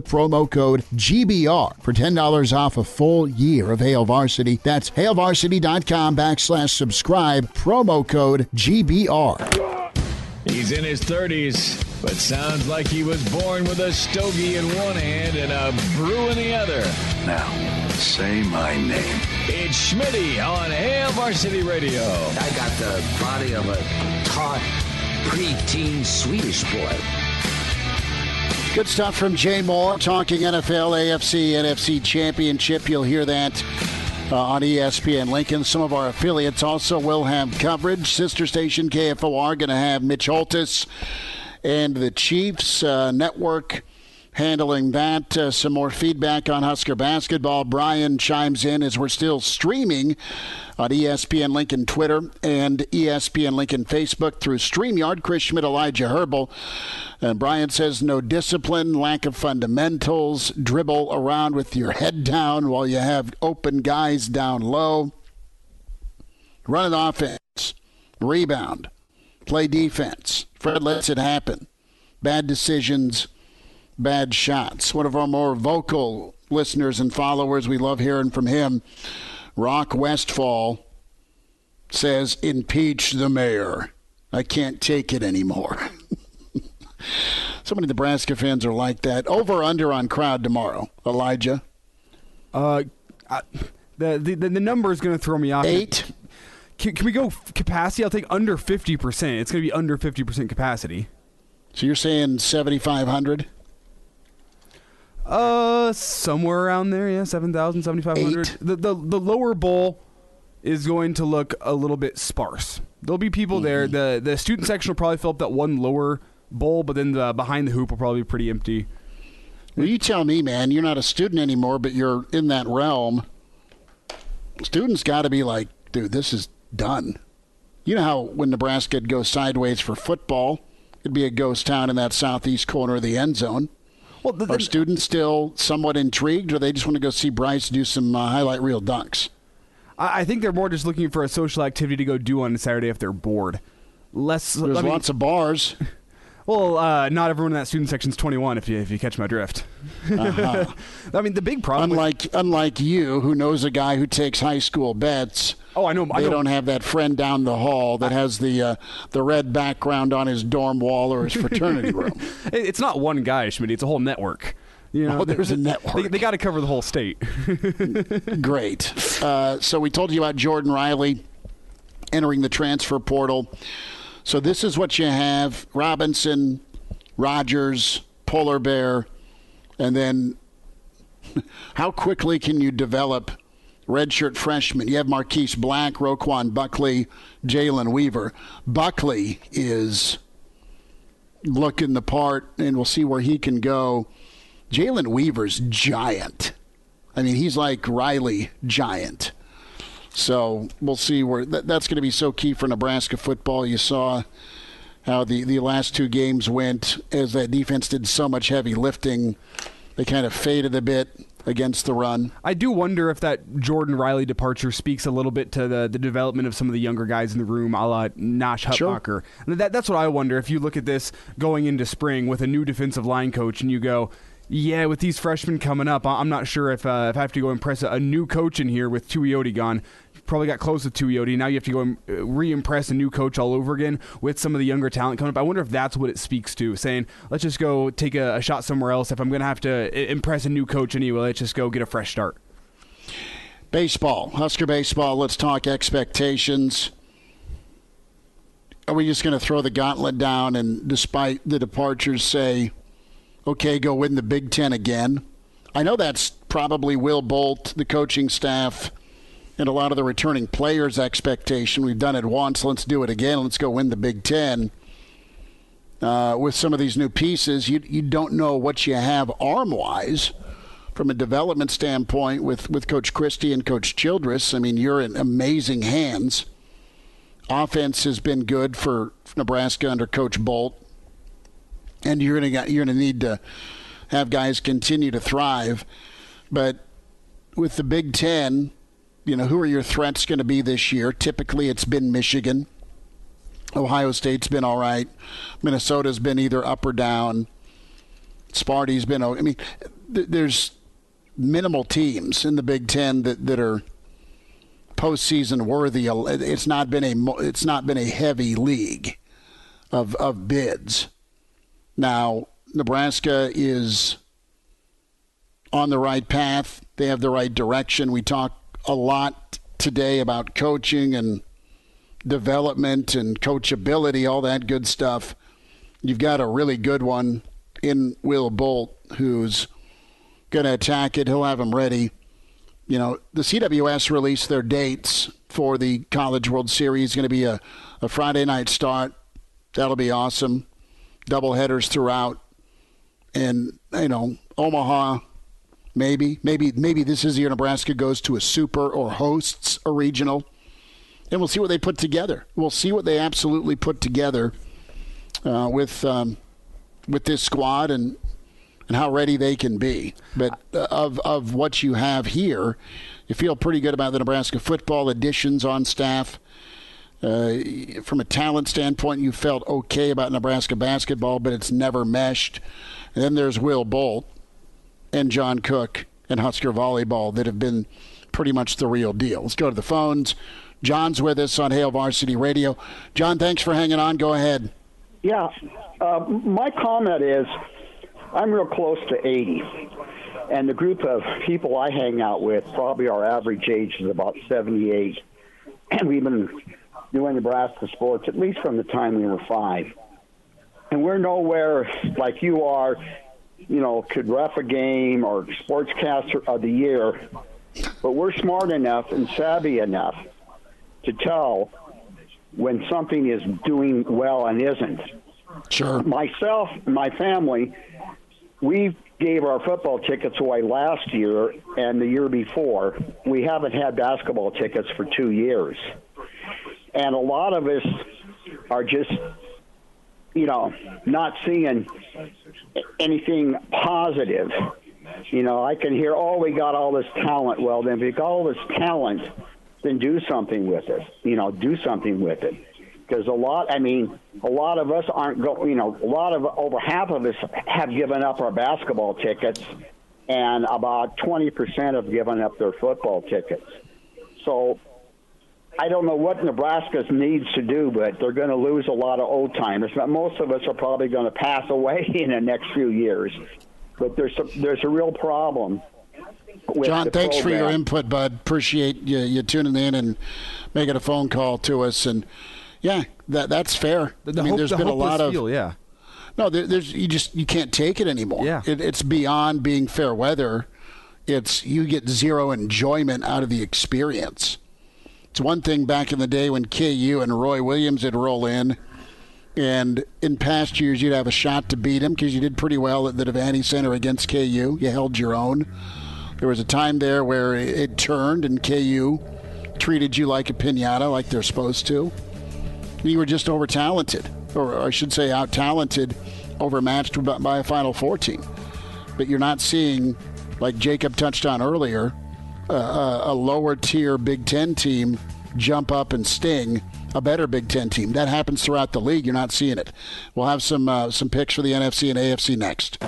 the promo code GBR for $10 off a full year of Hail Varsity. That's hailvarsity.com backslash subscribe, promo code GBR. He's in his 30s, but sounds like he was born with a stogie in one hand and a brew in the other. Now, say my name. It's Schmitty on Hail Varsity Radio. I got the body of a taut, preteen Swedish boy. Good stuff from Jay Moore talking NFL, AFC, NFC Championship. You'll hear that uh, on ESPN Lincoln. Some of our affiliates also will have coverage. Sister station KFOR going to have Mitch Holthus and the Chiefs uh, network handling that. Uh, some more feedback on Husker basketball. Brian chimes in as we're still streaming on ESPN Lincoln Twitter and ESPN Lincoln Facebook through StreamYard. Chris Schmidt, Elijah Herbal. And Brian says no discipline, lack of fundamentals, dribble around with your head down while you have open guys down low. Run an offense, rebound, play defense. Fred lets it happen. Bad decisions, bad shots. One of our more vocal listeners and followers, we love hearing from him. Rock Westfall says, impeach the mayor. I can't take it anymore. *laughs* so many Nebraska fans are like that. Over under on crowd tomorrow, Elijah? Uh, I, the, the, the number is going to throw me off. Eight? Can, can we go capacity? I'll take under 50%. It's going to be under 50% capacity. So you're saying 7,500? Uh, somewhere around there, yeah, 7,000, 7,500. The, the, the lower bowl is going to look a little bit sparse. There'll be people mm-hmm. there. The the student section will probably fill up that one lower bowl, but then the behind the hoop will probably be pretty empty. Well, you tell me, man. You're not a student anymore, but you're in that realm. Students got to be like, dude, this is done. You know how when Nebraska goes sideways for football, it'd be a ghost town in that southeast corner of the end zone. Well, the, the, Are students still somewhat intrigued, or they just want to go see Bryce do some uh, highlight reel dunks? I, I, think they're more just looking for a social activity to go do on Saturday if they're bored. Less. There's mean, lots of bars. *laughs* Well, uh, not everyone in that student section is 21. If you if you catch my drift. Uh-huh. *laughs* I mean, the big problem. Unlike with, unlike you, who knows a guy who takes high school bets. Oh, I know. They I know. don't have that friend down the hall that has the uh, the red background on his dorm wall or his fraternity *laughs* room. it's not one guy, Schmidt. It's a whole network. You know, oh, there's a network. They, they got to cover the whole state. *laughs* Great. Uh, so we told you about Jordan Riley entering the transfer portal. So this is what you have: Robinson, Rogers, Polar Bear, and then *laughs* how quickly can you develop redshirt freshmen? You have Marquise Black, Roquan Buckley, Jalen Weaver. Buckley is looking the part, and we'll see where he can go. Jalen Weaver's giant. I mean, he's like Riley giant. So we'll see where that, that's going to be so key for Nebraska football. You saw how the, the last two games went as that defense did so much heavy lifting they kind of faded a bit against the run. I do wonder if that Jordan Riley departure speaks a little bit to the, the development of some of the younger guys in the room, a la Nash Hutmacher. Sure. That, that's what I wonder. If you look at this going into spring with a new defensive line coach and you go, yeah, with these freshmen coming up, I'm not sure if, uh, if I have to go impress a, a new coach in here with Tuioti gone probably got close to Tuioti. Now you have to go and uh, re-impress a new coach all over again with some of the younger talent coming up. I wonder if that's what it speaks to, saying let's just go take a, a shot somewhere else. If I'm going to have to impress a new coach anyway, let's just go get a fresh start. Baseball, Husker baseball. Let's talk expectations. Are we just going to throw the gauntlet down and, despite the departures, say, okay, go win the Big Ten again? I know that's probably Will Bolt, the coaching staff and a lot of the returning players' expectation. We've done it once, let's do it again. Let's go win the Big Ten. Uh, with some of these new pieces, you you don't know what you have arm wise from a development standpoint with, with Coach Christy and Coach Childress. I mean, you're in amazing hands. Offense has been good for Nebraska under Coach Bolt, and you're gonna you're gonna need to have guys continue to thrive. But with the Big Ten, you know, who are your threats going to be this year? Typically, it's been Michigan. Ohio State's been all right. Minnesota's been either up or down. Sparty's been. I mean, there's minimal teams in the Big Ten that, that are postseason worthy. It's not been a it's not been a heavy league of of bids. Now Nebraska is on the right path. They have the right direction. We talked a lot today about coaching and development and coachability, all that good stuff. You've got a really good one in Will Bolt who's going to attack it. He'll have them ready. You know, the CWS released their dates for the College World Series. Going to be a, a Friday night start. That'll be awesome. Double headers throughout. And, you know, Omaha, Maybe, maybe, maybe this is the year Nebraska goes to a super or hosts a regional, and we'll see what they put together. We'll see what they absolutely put together uh, with um, with this squad and and how ready they can be. But uh, of of what you have here, you feel pretty good about the Nebraska football additions on staff. Uh, from a talent standpoint, you felt okay about Nebraska basketball, but it's never meshed. And then there's Will Bolt and John Cook and Husker volleyball that have been pretty much the real deal. Let's go to the phones. John's with us on Hail Varsity Radio. John, thanks for hanging on. Go ahead. Yeah, uh, my comment is I'm real close to 80. And the group of people I hang out with, probably our average age is about 78. *clears throat* And we've been doing Nebraska sports at least from the time we were five. And we're nowhere like you are you know, could ref a game or sportscaster of the year, but we're smart enough and savvy enough to tell when something is doing well and isn't. Sure. Myself and my family, we gave our football tickets away last year and the year before. We haven't had basketball tickets for two years. And a lot of us are just you know, not seeing anything positive. You know, I can hear, oh, we got all this talent. Well, then, if you got all this talent, then do something with it. You know, do something with it. Because a lot, I mean, a lot of us aren't going, you know, a lot of, over half of us have given up our basketball tickets, and about 20% have given up their football tickets. So I don't know what Nebraska needs to do, but they're going to lose a lot of old timers. Most of us are probably going to pass away *laughs* in the next few years. But there's a, there's a real problem. John, thanks program. for your input, bud. Appreciate you, you tuning in and making a phone call to us. And yeah, that that's fair. The, the I mean, hope, there's the been a lot of feel, yeah. No, there, there's you just you can't take it anymore. Yeah, it, it's beyond being fair weather. It's you get zero enjoyment out of the experience. It's one thing back in the day when KU and Roy Williams would roll in, and in past years you'd have a shot to beat him because you did pretty well at the Devaney Center against KU. You held your own. There was a time there where it turned and KU treated you like a pinata, like they're supposed to. You were just over talented, or I should say out talented, overmatched by a Final Four team. but you're not seeing, like Jacob touched on earlier, uh, a lower tier Big Ten team jump up and sting a better Big Ten team. That happens throughout the league. You're not seeing it. We'll have some uh, some picks for the NFC and AFC next.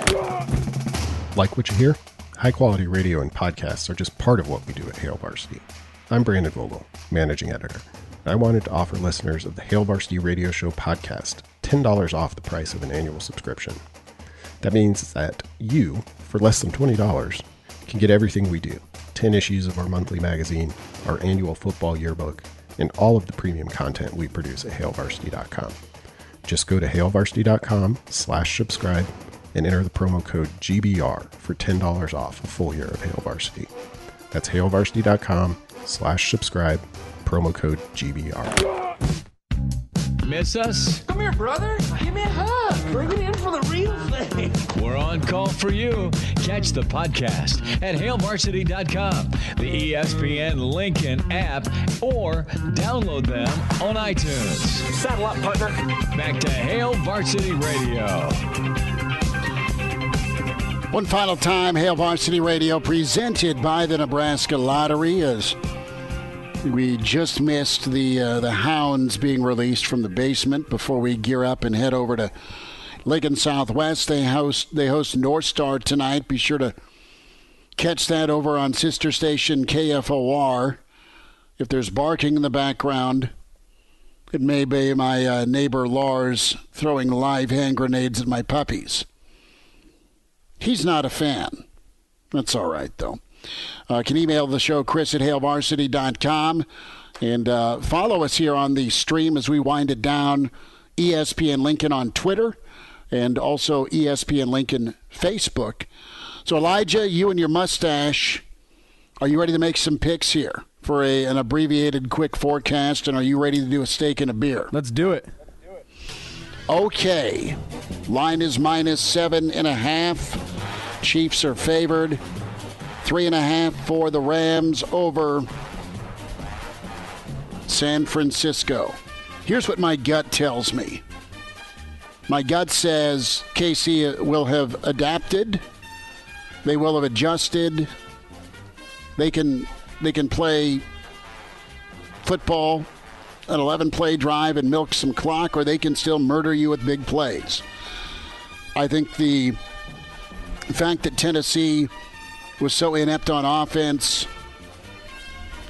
Like what you hear? High quality radio and podcasts are just part of what we do at Hail Varsity. I'm Brandon Vogel, managing editor. I wanted to offer listeners of the Hail Varsity Radio Show podcast $10 off the price of an annual subscription. That means that you, for less than $20, can get everything we do 10 issues of our monthly magazine, our annual football yearbook, and all of the premium content we produce at hailvarsity.com. Just go to hailvarsity.com slash subscribe and enter the promo code GBR for $10 off a full year of Hail Varsity. That's hailvarsity.com slash subscribe, promo code GBR. Miss us? Come here, brother. Give me a hug. Bring it in for the real thing. We're on call for you. Catch the podcast at hailvarsity.com, the ESPN Lincoln app, or download them on iTunes. Saddle up, partner. Back to Hail Varsity Radio. One final time, Hail Varsity Radio presented by the Nebraska Lottery as we just missed the uh, the Hounds being released from the basement before we gear up and head over to Lincoln Southwest. They host they host North Star tonight. Be sure to catch that over on sister station KFOR. If there's barking in the background, it may be my uh, neighbor Lars throwing live hand grenades at my puppies. He's not a fan. That's all right, though. Uh, can email the show, chris at hailvarsity.com. And uh, follow us here on the stream as we wind it down. ESPN Lincoln on Twitter and also ESPN Lincoln Facebook. So, Elijah, you and your mustache, are you ready to make some picks here for a, an abbreviated quick forecast? And are you ready to do a steak and a beer? Let's do it. Okay. Line is minus seven and a half. Chiefs are favored. Three and a half for the Rams over San Francisco. Here's what my gut tells me. My gut says KC will have adapted. They will have adjusted. They can they can play football an 11 play drive and milk some clock, or they can still murder you with big plays. I think the fact that Tennessee was so inept on offense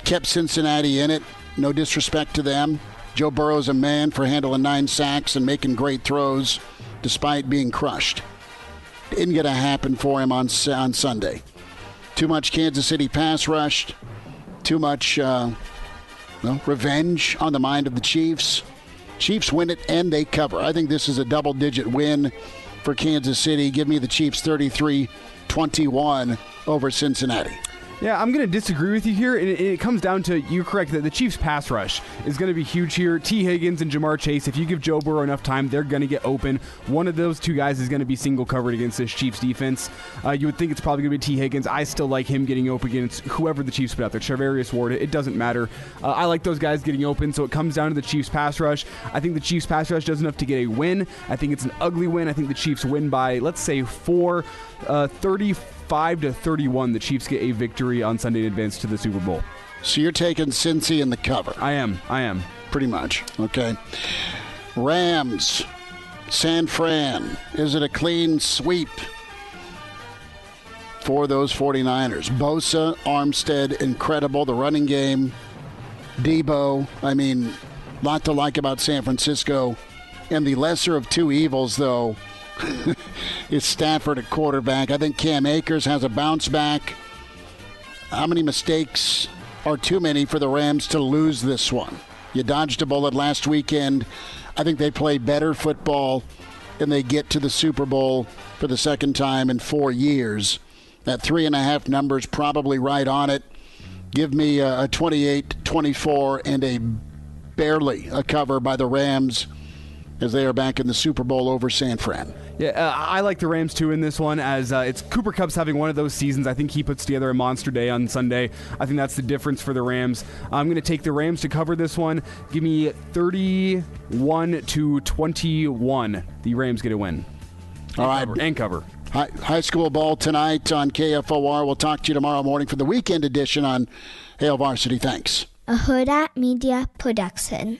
kept Cincinnati in it. No disrespect to them. Joe Burrow's a man for handling nine sacks and making great throws despite being crushed. Didn't get to happen for him on, on Sunday. Too much Kansas City pass rushed. Too much. Uh, revenge on the mind of the Chiefs. Chiefs win it and they cover. I think this is a double digit win for Kansas City. Give me the Chiefs 33 21 over Cincinnati. Yeah, I'm going to disagree with you here. It, it comes down to you're correct that the Chiefs' pass rush is going to be huge here. Tee Higgins and Ja'Marr Chase, if you give Joe Burrow enough time, they're going to get open. One of those two guys is going to be single covered against this Chiefs defense. Uh, you would think it's probably going to be Tee Higgins. I still like him getting open against whoever the Chiefs put out there. Charvarius Ward, it doesn't matter. Uh, I like those guys getting open, so it comes down to the Chiefs' pass rush. I think the Chiefs' pass rush does enough to get a win. I think it's an ugly win. I think the Chiefs win by, let's say, four, uh, 34 5 to 31, the Chiefs get a victory on Sunday and advance to the Super Bowl. So you're taking Cincy in the cover. I am. I am. Pretty much. Okay. Rams, San Fran. Is it a clean sweep for those 49ers? Bosa, Armstead, incredible. The running game, Deebo. I mean, lot to like about San Francisco. And the lesser of two evils, though, is Stafford at quarterback. I think Cam Akers has a bounce back. How many mistakes are too many for the Rams to lose this one? You dodged a bullet last weekend. I think they play better football and they get to the Super Bowl for the second time in four years. That three and a half numbers probably right on it. Give me a 28 24 and a barely a cover by the Rams as they are back in the Super Bowl over San Fran. Yeah, uh, I like the Rams too in this one as uh, it's Cooper Kupp's having one of those seasons. I think he puts together a monster day on Sunday. I think that's the difference for the Rams. I'm going to take the Rams to cover this one. Give me 31 to 21. The Rams get a win. All right, and cover. High, high school ball tonight on KFOR. We'll talk to you tomorrow morning for the weekend edition on Hail Varsity. Thanks. A Huda Media Production.